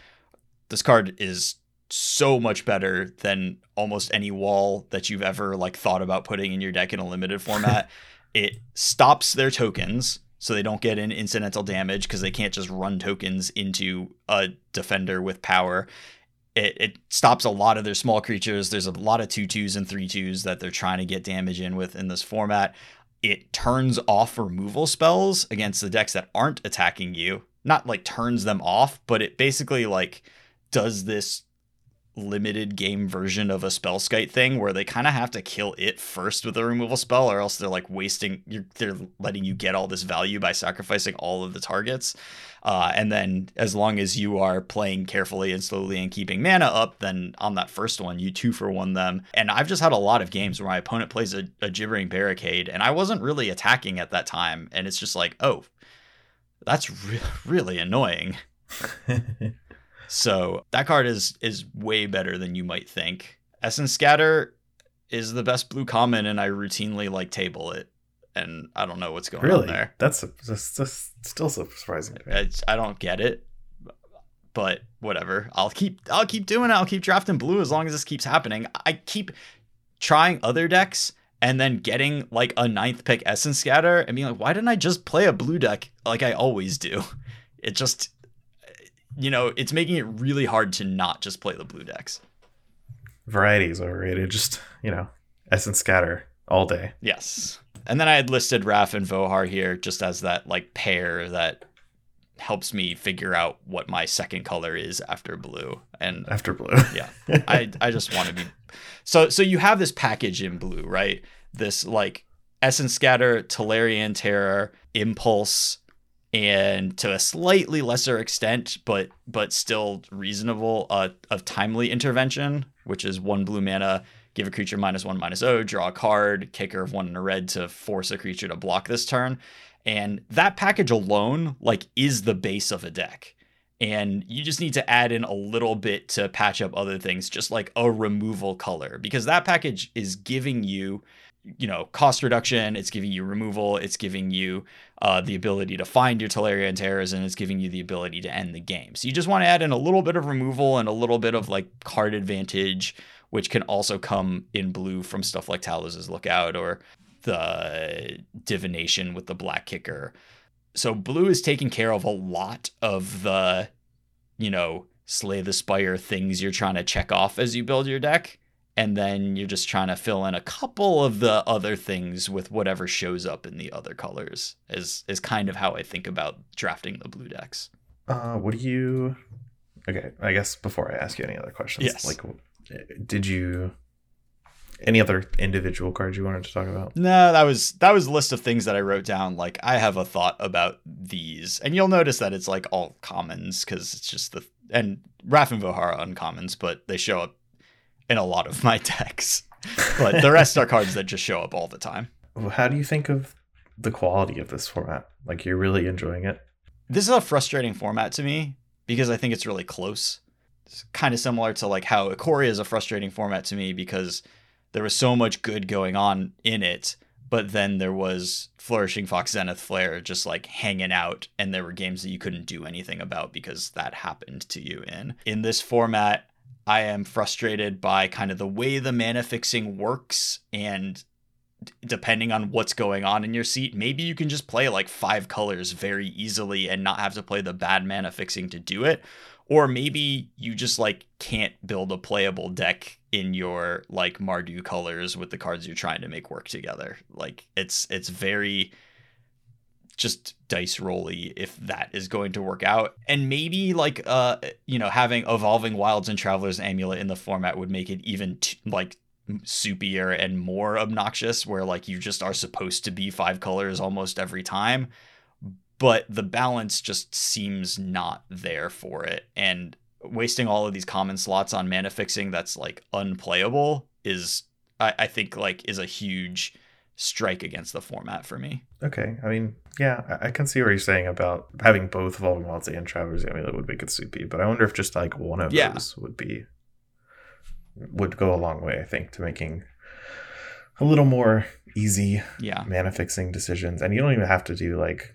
Speaker 2: This card is so much better than almost any wall that you've ever like thought about putting in your deck in a limited format. it stops their tokens so they don't get an incidental damage because they can't just run tokens into a defender with power it, it stops a lot of their small creatures. There's a lot of two twos and three twos that they're trying to get damage in with in this format. It turns off removal spells against the decks that aren't attacking you. Not like turns them off, but it basically like does this limited game version of a spellskite thing where they kind of have to kill it first with a removal spell or else they're like wasting they're letting you get all this value by sacrificing all of the targets. Uh, and then as long as you are playing carefully and slowly and keeping mana up then on that first one you two for one them. And i've just had a lot of games where my opponent plays a, a gibbering barricade and i wasn't really attacking at that time and it's just like oh that's re- really annoying So that card is is way better than you might think. Essence Scatter is the best blue common, and I routinely like table it. And I don't know what's going really? on there.
Speaker 1: That's, that's, that's still surprising.
Speaker 2: I, I don't get it, but whatever. I'll keep I'll keep doing it. I'll keep drafting blue as long as this keeps happening. I keep trying other decks and then getting like a ninth pick Essence Scatter and being like, why didn't I just play a blue deck like I always do? It just you know, it's making it really hard to not just play the blue decks.
Speaker 1: Variety is overrated. Just, you know, Essence Scatter all day.
Speaker 2: Yes. And then I had listed Raff and Vohar here just as that like pair that helps me figure out what my second color is after blue. And
Speaker 1: after blue.
Speaker 2: yeah. I I just want to be so so you have this package in blue, right? This like Essence Scatter, Tolarian Terror, Impulse, and to a slightly lesser extent, but but still reasonable, uh, of timely intervention, which is one blue mana, give a creature minus one minus O, draw a card, kicker of one in a red to force a creature to block this turn, and that package alone like is the base of a deck. And you just need to add in a little bit to patch up other things, just like a removal color, because that package is giving you you know cost reduction it's giving you removal it's giving you uh, the ability to find your Tolarian Terrors and it's giving you the ability to end the game. So you just want to add in a little bit of removal and a little bit of like card advantage which can also come in blue from stuff like Talas's Lookout or the divination with the black kicker. So blue is taking care of a lot of the you know slay the spire things you're trying to check off as you build your deck and then you're just trying to fill in a couple of the other things with whatever shows up in the other colors is is kind of how I think about drafting the blue decks.
Speaker 1: Uh, what do you? Okay, I guess before I ask you any other questions,
Speaker 2: Yes.
Speaker 1: like, did you any other individual cards you wanted to talk about?
Speaker 2: No, that was that was a list of things that I wrote down. Like I have a thought about these, and you'll notice that it's like all commons because it's just the and Raff and Vohara uncommons, but they show up in a lot of my decks. But the rest are cards that just show up all the time.
Speaker 1: How do you think of the quality of this format? Like, you're really enjoying it?
Speaker 2: This is a frustrating format to me because I think it's really close. It's kind of similar to like how Ikoria is a frustrating format to me because there was so much good going on in it, but then there was Flourishing Fox Zenith Flare just like hanging out, and there were games that you couldn't do anything about because that happened to you in. In this format, I am frustrated by kind of the way the mana fixing works and depending on what's going on in your seat, maybe you can just play like five colors very easily and not have to play the bad mana fixing to do it. Or maybe you just like can't build a playable deck in your like Mardu colors with the cards you're trying to make work together. Like it's it's very just dice rolly if that is going to work out. And maybe like uh you know having evolving wilds and travelers amulet in the format would make it even t- like soupier and more obnoxious where like you just are supposed to be five colors almost every time but the balance just seems not there for it and wasting all of these common slots on mana fixing that's like unplayable is I, I think like is a huge strike against the format for me
Speaker 1: Okay, I mean, yeah, I, can see what you're saying about having both Wilds and Traveler's Amulet would make it soupy, but I wonder if just like one of
Speaker 2: Yeah.
Speaker 1: those would be would go a long way. I think to making a little more easy
Speaker 2: yeah
Speaker 1: mana fixing decisions, and you don't even have to do like.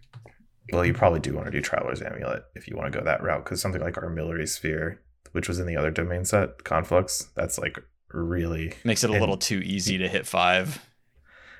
Speaker 1: Well, you probably do want to do Traveler's Amulet if you want to go that route, because something like Armillary Sphere, which was in the other domain set, Conflux, that's like really
Speaker 2: makes it a little too easy to hit five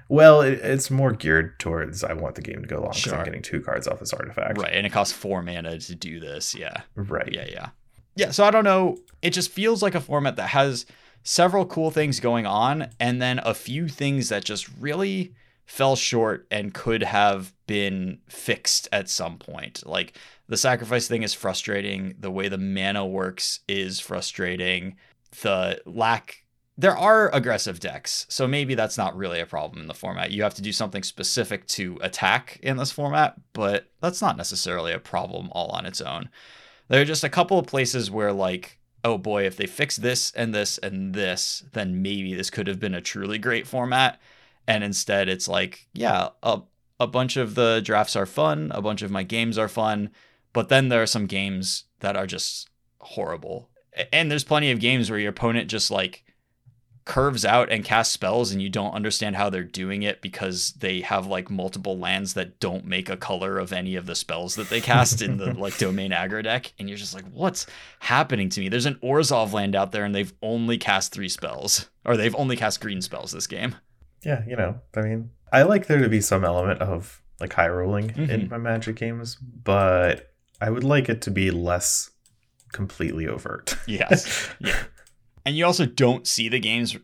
Speaker 1: well. It, it's more geared towards I want the game to go long because
Speaker 2: Sure.
Speaker 1: I'm getting two cards off this artifact.
Speaker 2: right and it costs four mana to do this yeah
Speaker 1: Right.
Speaker 2: Yeah, yeah. Yeah, so I don't know. It just feels like a format that has several cool things going on and then a few things that just really fell short and could have been fixed at some point. Like the sacrifice thing is frustrating, the way the mana works is frustrating. The lack there are aggressive decks, so maybe that's not really a problem in the format. You have to do something specific to attack in this format, but that's not necessarily a problem all on its own. There are just a couple of places where, like, oh boy, if they fix this and this and this, then maybe this could have been a truly great format. And instead, it's like, yeah, a, a bunch of the drafts are fun, a bunch of my games are fun, but then there are some games that are just horrible. And there's plenty of games where your opponent just like curves out and casts spells and you don't understand how they're doing it because they have like multiple lands that don't make a color of any of the spells that they cast in the like domain aggro deck and you're just like what's happening to me there's an Orzhov land out there and they've only cast three spells or they've only cast green spells this game
Speaker 1: Yeah, you know, I mean, I like there to be some element of like high rolling in
Speaker 2: Mhm.
Speaker 1: my Magic games, but I would like it to be less completely overt.
Speaker 2: Yes. Yeah. And you also don't see the games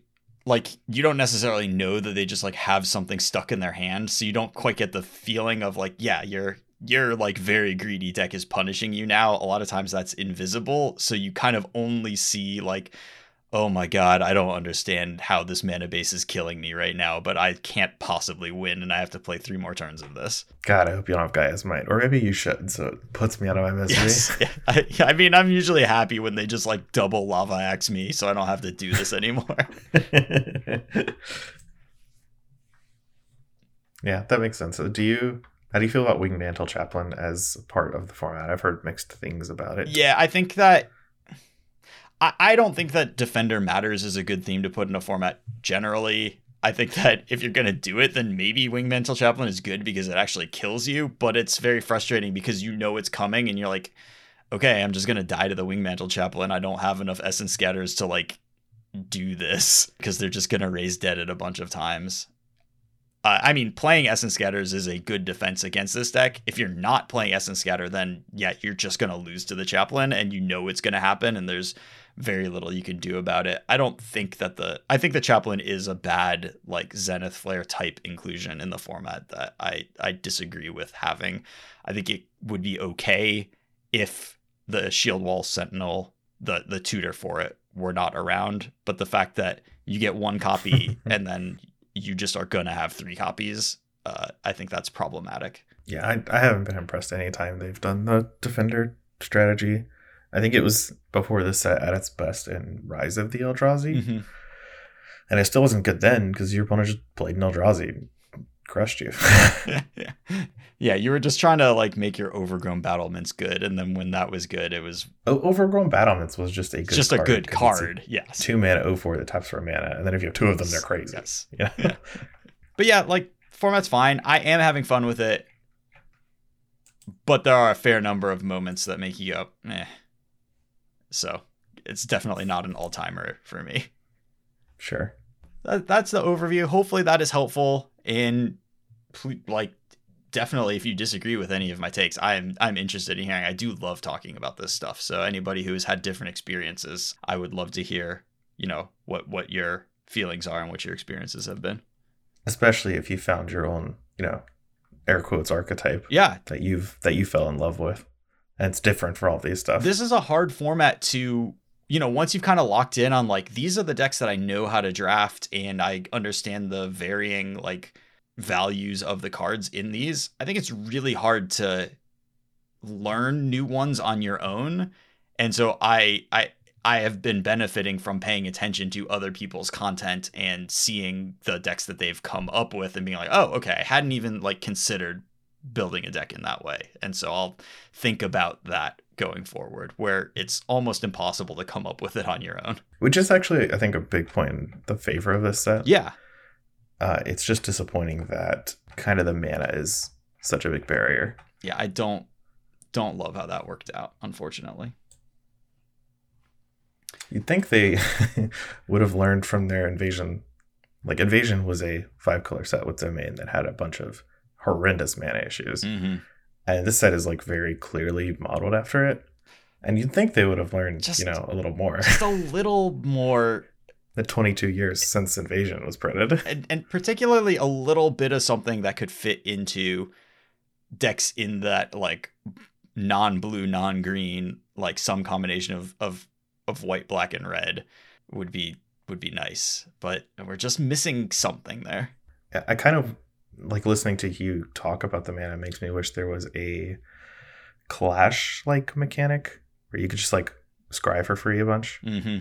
Speaker 2: like you don't necessarily know that they just like have something stuck in their hand so you don't quite get the feeling of like yeah your your like very greedy deck is punishing you now. A lot of times that's invisible so you kind of only see like oh my god i don't understand how this mana base is killing me right now but i can't possibly win and i have to play three more turns of this
Speaker 1: God, I hope you don't have Gaea's Might. Or maybe you should, so it puts me out of my misery.
Speaker 2: Yes. Yeah. I, I mean, I'm usually happy when they just like double lava axe me, so I don't have to do this anymore.
Speaker 1: yeah, that makes sense. So do you how do you feel about Wingmantle Chaplain as part of the format? I've heard mixed things about it.
Speaker 2: yeah, I think that. I, I don't think that Defender Matters is a good theme to put in a format generally. I think that if you're gonna do it, then maybe Wingmantle Chaplain is good because it actually kills you, but it's very frustrating because you know it's coming and you're like, okay, I'm just gonna die to the Wingmantle Chaplain. I don't have enough Essence Scatters to like do this because they're just gonna raise dead it a bunch of times. Uh, I mean, playing Essence Scatters is a good defense against this deck. If you're not playing Essence Scatter, then yeah, you're just gonna lose to the Chaplain, and you know it's gonna happen, and there's very little you can do about it. I don't think that the I think the Chaplain is a bad like Zenith Flare type inclusion in the format that I I disagree with having. I think it would be okay if the Shield Wall Sentinel, the the tutor for it, were not around, but the fact that you get one copy and then you just are gonna have three copies, uh, I think that's problematic.
Speaker 1: Yeah, I, I haven't been impressed any time they've done the defender strategy. I think it was before this set at its best in Rise of the Eldrazi.
Speaker 2: Mm-hmm.
Speaker 1: And it still wasn't good then because your opponent just played an Eldrazi and crushed you.
Speaker 2: yeah. you were just trying to like make your overgrown battlements good, and then when that was good, it was
Speaker 1: Overgrown Battlements was just a good
Speaker 2: just a
Speaker 1: card
Speaker 2: good
Speaker 1: 'cause it's a
Speaker 2: card. Yes.
Speaker 1: two mana 04 that taps for a mana. And then if you have two of them, they're crazy.
Speaker 2: Yes.
Speaker 1: Yeah.
Speaker 2: Yeah. But yeah, like format's fine. I am having fun with it, but there are a fair number of moments that make you go, eh. So it's definitely not an all timer for me.
Speaker 1: Sure.
Speaker 2: That, that's the overview. Hopefully that is helpful. And ple- like, definitely, if you disagree with any of my takes, I'm I'm interested in hearing. I do love talking about this stuff. So anybody who has had different experiences, I would love to hear. You know what what your feelings are and what your experiences have been.
Speaker 1: Especially if you found your own, you know, air quotes archetype
Speaker 2: Yeah,
Speaker 1: that you've that you fell in love with. And it's different for all these stuff.
Speaker 2: this is a hard format to you know once you've kind of locked in on like these are the decks that i know how to draft and i understand the varying like values of the cards in these i think it's really hard to learn new ones on your own and so i i i have been benefiting from paying attention to other people's content and seeing the decks that they've come up with and being like oh okay i hadn't even like considered building a deck in that way. And so I'll think about that going forward, where it's almost impossible to come up with it on your own.
Speaker 1: Which is actually, I think, a big point in the favor of this set.
Speaker 2: Yeah.
Speaker 1: Uh, it's just disappointing that kind of the mana is such a big barrier.
Speaker 2: Yeah, I don't don't love how that worked out, unfortunately.
Speaker 1: You'd think they would have learned from their invasion. Like invasion was a five color set with domain that had a bunch of horrendous mana issues,
Speaker 2: Mm-hmm.
Speaker 1: and this set is like very clearly modeled after it. And you'd think they would have learned,
Speaker 2: Just-
Speaker 1: you know, a little more.
Speaker 2: Just a little more
Speaker 1: the 22 years since invasion was printed.
Speaker 2: and, and particularly a little bit of something that could fit into decks in that like non-blue, non-green, like some combination of of of white, black, and red would be would be nice. But we're just missing something there.
Speaker 1: I kind of like listening to you talk about the mana makes me wish there was a clash like mechanic where you could just like scry for free a bunch.
Speaker 2: Mm-hmm.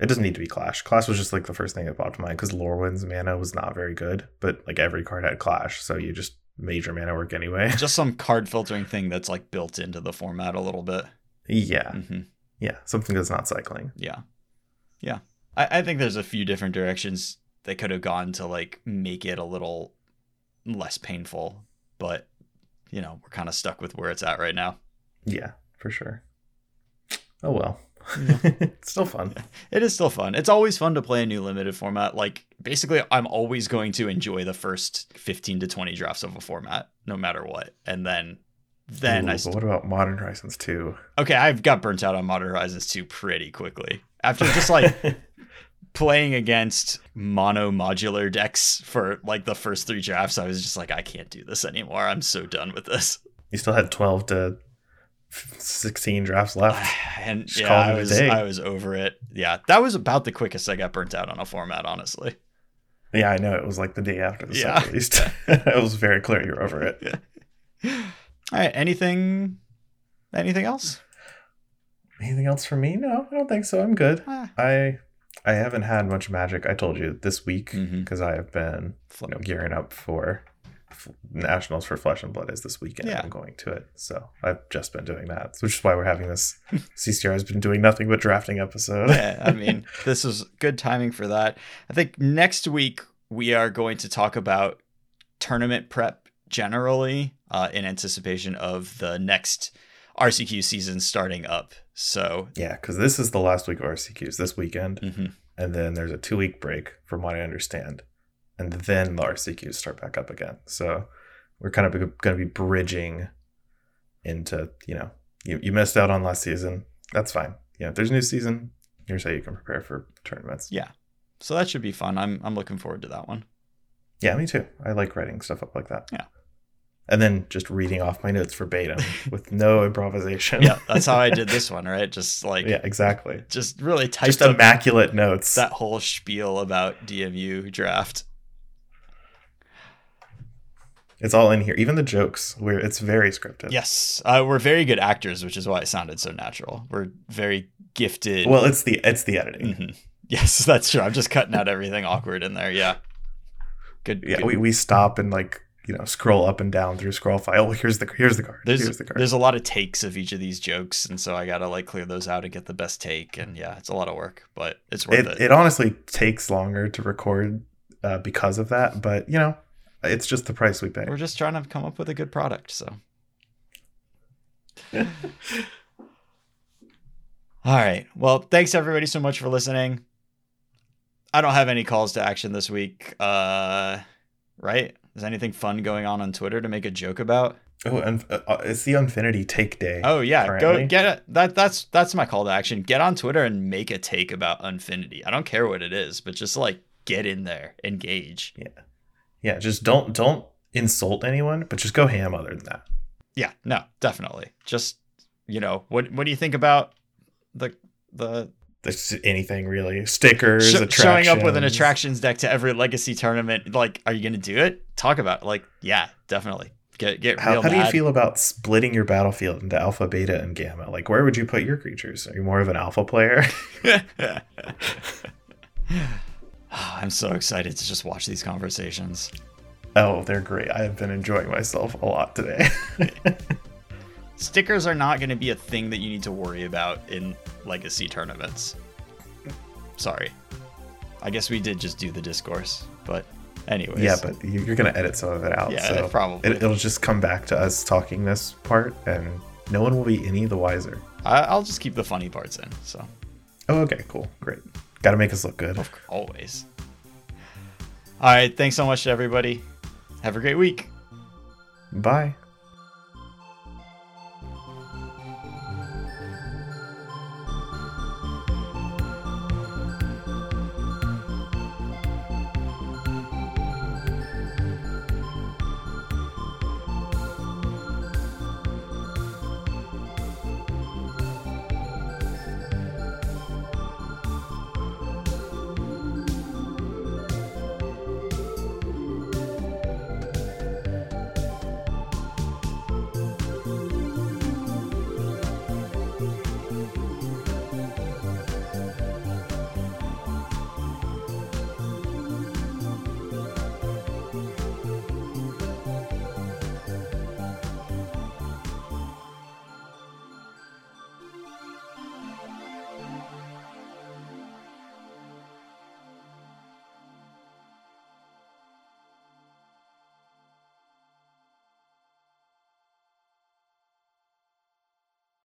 Speaker 1: It doesn't need to be clash. Clash was just like the first thing that popped to mind because Lorwyn's mana was not very good, but like every card had clash, so you just made your mana work anyway.
Speaker 2: Just some card filtering thing that's like built into the format a little bit.
Speaker 1: yeah,
Speaker 2: Mm-hmm.
Speaker 1: yeah, something that's not cycling.
Speaker 2: Yeah. Yeah. I, I think there's a few different directions they could have gone to like make it a little less painful, but you know, we're kind of stuck with where it's at right now.
Speaker 1: Yeah, for sure. Oh well, it's still fun.
Speaker 2: It is still fun. It's always fun to play a new limited format. Like basically I'm always going to enjoy the first 15 to 20 drafts of a format no matter what. And then then
Speaker 1: Ooh,
Speaker 2: I
Speaker 1: but
Speaker 2: st-
Speaker 1: what about Modern Horizons 2?
Speaker 2: Okay, I've got burnt out on Modern Horizons 2 pretty quickly. After just like playing against mono modular decks for like the first three drafts, I was just like, I can't do this anymore. I'm so done with this.
Speaker 1: you still had 12 to 16 drafts left.
Speaker 2: And
Speaker 1: Just
Speaker 2: yeah, I was. I was over it. Yeah, that was about the quickest I got burnt out on a format, honestly.
Speaker 1: Yeah, I know. It was like the day after the
Speaker 2: Yeah.
Speaker 1: it was very clear you were over it.
Speaker 2: All right, anything anything else?
Speaker 1: Anything else for me? No, I don't think so. I'm good.
Speaker 2: Ah,
Speaker 1: I I haven't had much magic. I told you this week because I have been you know, gearing up for f- nationals for Flesh and Blood is this weekend.
Speaker 2: Yeah.
Speaker 1: I'm going to it, so I've just been doing that, which is why we're having this. CCR has been doing nothing but drafting episode.
Speaker 2: yeah, I mean, this is good timing for that. I think next week we are going to talk about tournament prep generally uh, in anticipation of the next RCQ season starting up. So
Speaker 1: Yeah, because this is the last week of RCQs this weekend,
Speaker 2: mhm.
Speaker 1: and then there's a two week break, from what I understand, and then the RCQs start back up again. So we're kind of going to be bridging into you know you, you missed out on last season. That's fine. Yeah, if there's a new season, here's how you can prepare for tournaments.
Speaker 2: Yeah. so that should be fun. I'm I'm looking forward to that one.
Speaker 1: Yeah, me too. I like writing stuff up like that.
Speaker 2: Yeah.
Speaker 1: And then just reading off my notes verbatim with no improvisation.
Speaker 2: Yeah, that's how I did this one, right? Just like
Speaker 1: yeah, exactly.
Speaker 2: just really typed
Speaker 1: Just
Speaker 2: up
Speaker 1: immaculate notes.
Speaker 2: that whole spiel about DMU draft.
Speaker 1: It's all in here. Even the jokes, where it's very scripted.
Speaker 2: Yes, uh, we're very good actors, which is why it sounded so natural. We're very gifted.
Speaker 1: Well, it's the it's the editing.
Speaker 2: Mhm. yes, that's true. I'm just cutting out everything awkward in there. Yeah, good.
Speaker 1: Yeah,
Speaker 2: good.
Speaker 1: we, we stop and like you know scroll up and down through scroll file. Oh, here's the here's the card.
Speaker 2: there's
Speaker 1: here's the card.
Speaker 2: there's a lot of takes of each of these jokes, and so I gotta like clear those out and get the best take. And yeah, it's a lot of work, but it's worth
Speaker 1: It,
Speaker 2: it.
Speaker 1: it honestly takes longer to record uh, because of that, but you know, it's just the price we pay.
Speaker 2: We're just trying to come up with a good product. So. All right. Well, thanks everybody so much for listening. I don't have any calls to action this week. Uh, right? Is anything fun going on on Twitter to make a joke about?
Speaker 1: Oh, and uh, it's the Unfinity Take Day.
Speaker 2: Oh yeah,
Speaker 1: Currently.
Speaker 2: go get it. That that's that's my call to action. Get on Twitter and make a take about Unfinity. I don't care what it is, but just like get in there, engage.
Speaker 1: Yeah, yeah, just don't don't insult anyone, but just go ham. Other than that,
Speaker 2: Yeah, no, definitely. Just you know, what what do you think about the the
Speaker 1: There's anything really. Stickers,
Speaker 2: Sho- showing up with an
Speaker 1: attractions.
Speaker 2: deck to every legacy tournament? Like, are you gonna do it? Talk about it. like, yeah, definitely. Get get
Speaker 1: How,
Speaker 2: real
Speaker 1: how do you feel about splitting your battlefield into alpha, beta, and gamma? Like, where would you put your creatures? Are you more of an alpha player?
Speaker 2: I'm so excited to just watch these conversations.
Speaker 1: oh, they're great. I have been enjoying myself a lot today.
Speaker 2: Stickers are not going to be a thing that you need to worry about in legacy tournaments. Sorry. I guess we did just do the discourse, but anyways.
Speaker 1: yeah, but you- you're gonna edit some of it out.
Speaker 2: Yeah,
Speaker 1: so
Speaker 2: probably.
Speaker 1: It, it'll just come back to us talking this part, and no one will be any the wiser.
Speaker 2: I, I'll just keep the funny parts in. So
Speaker 1: Oh, okay, cool, great. Got to make us look good.
Speaker 2: always. All right. Thanks so much to everybody. Have a great week.
Speaker 1: Bye.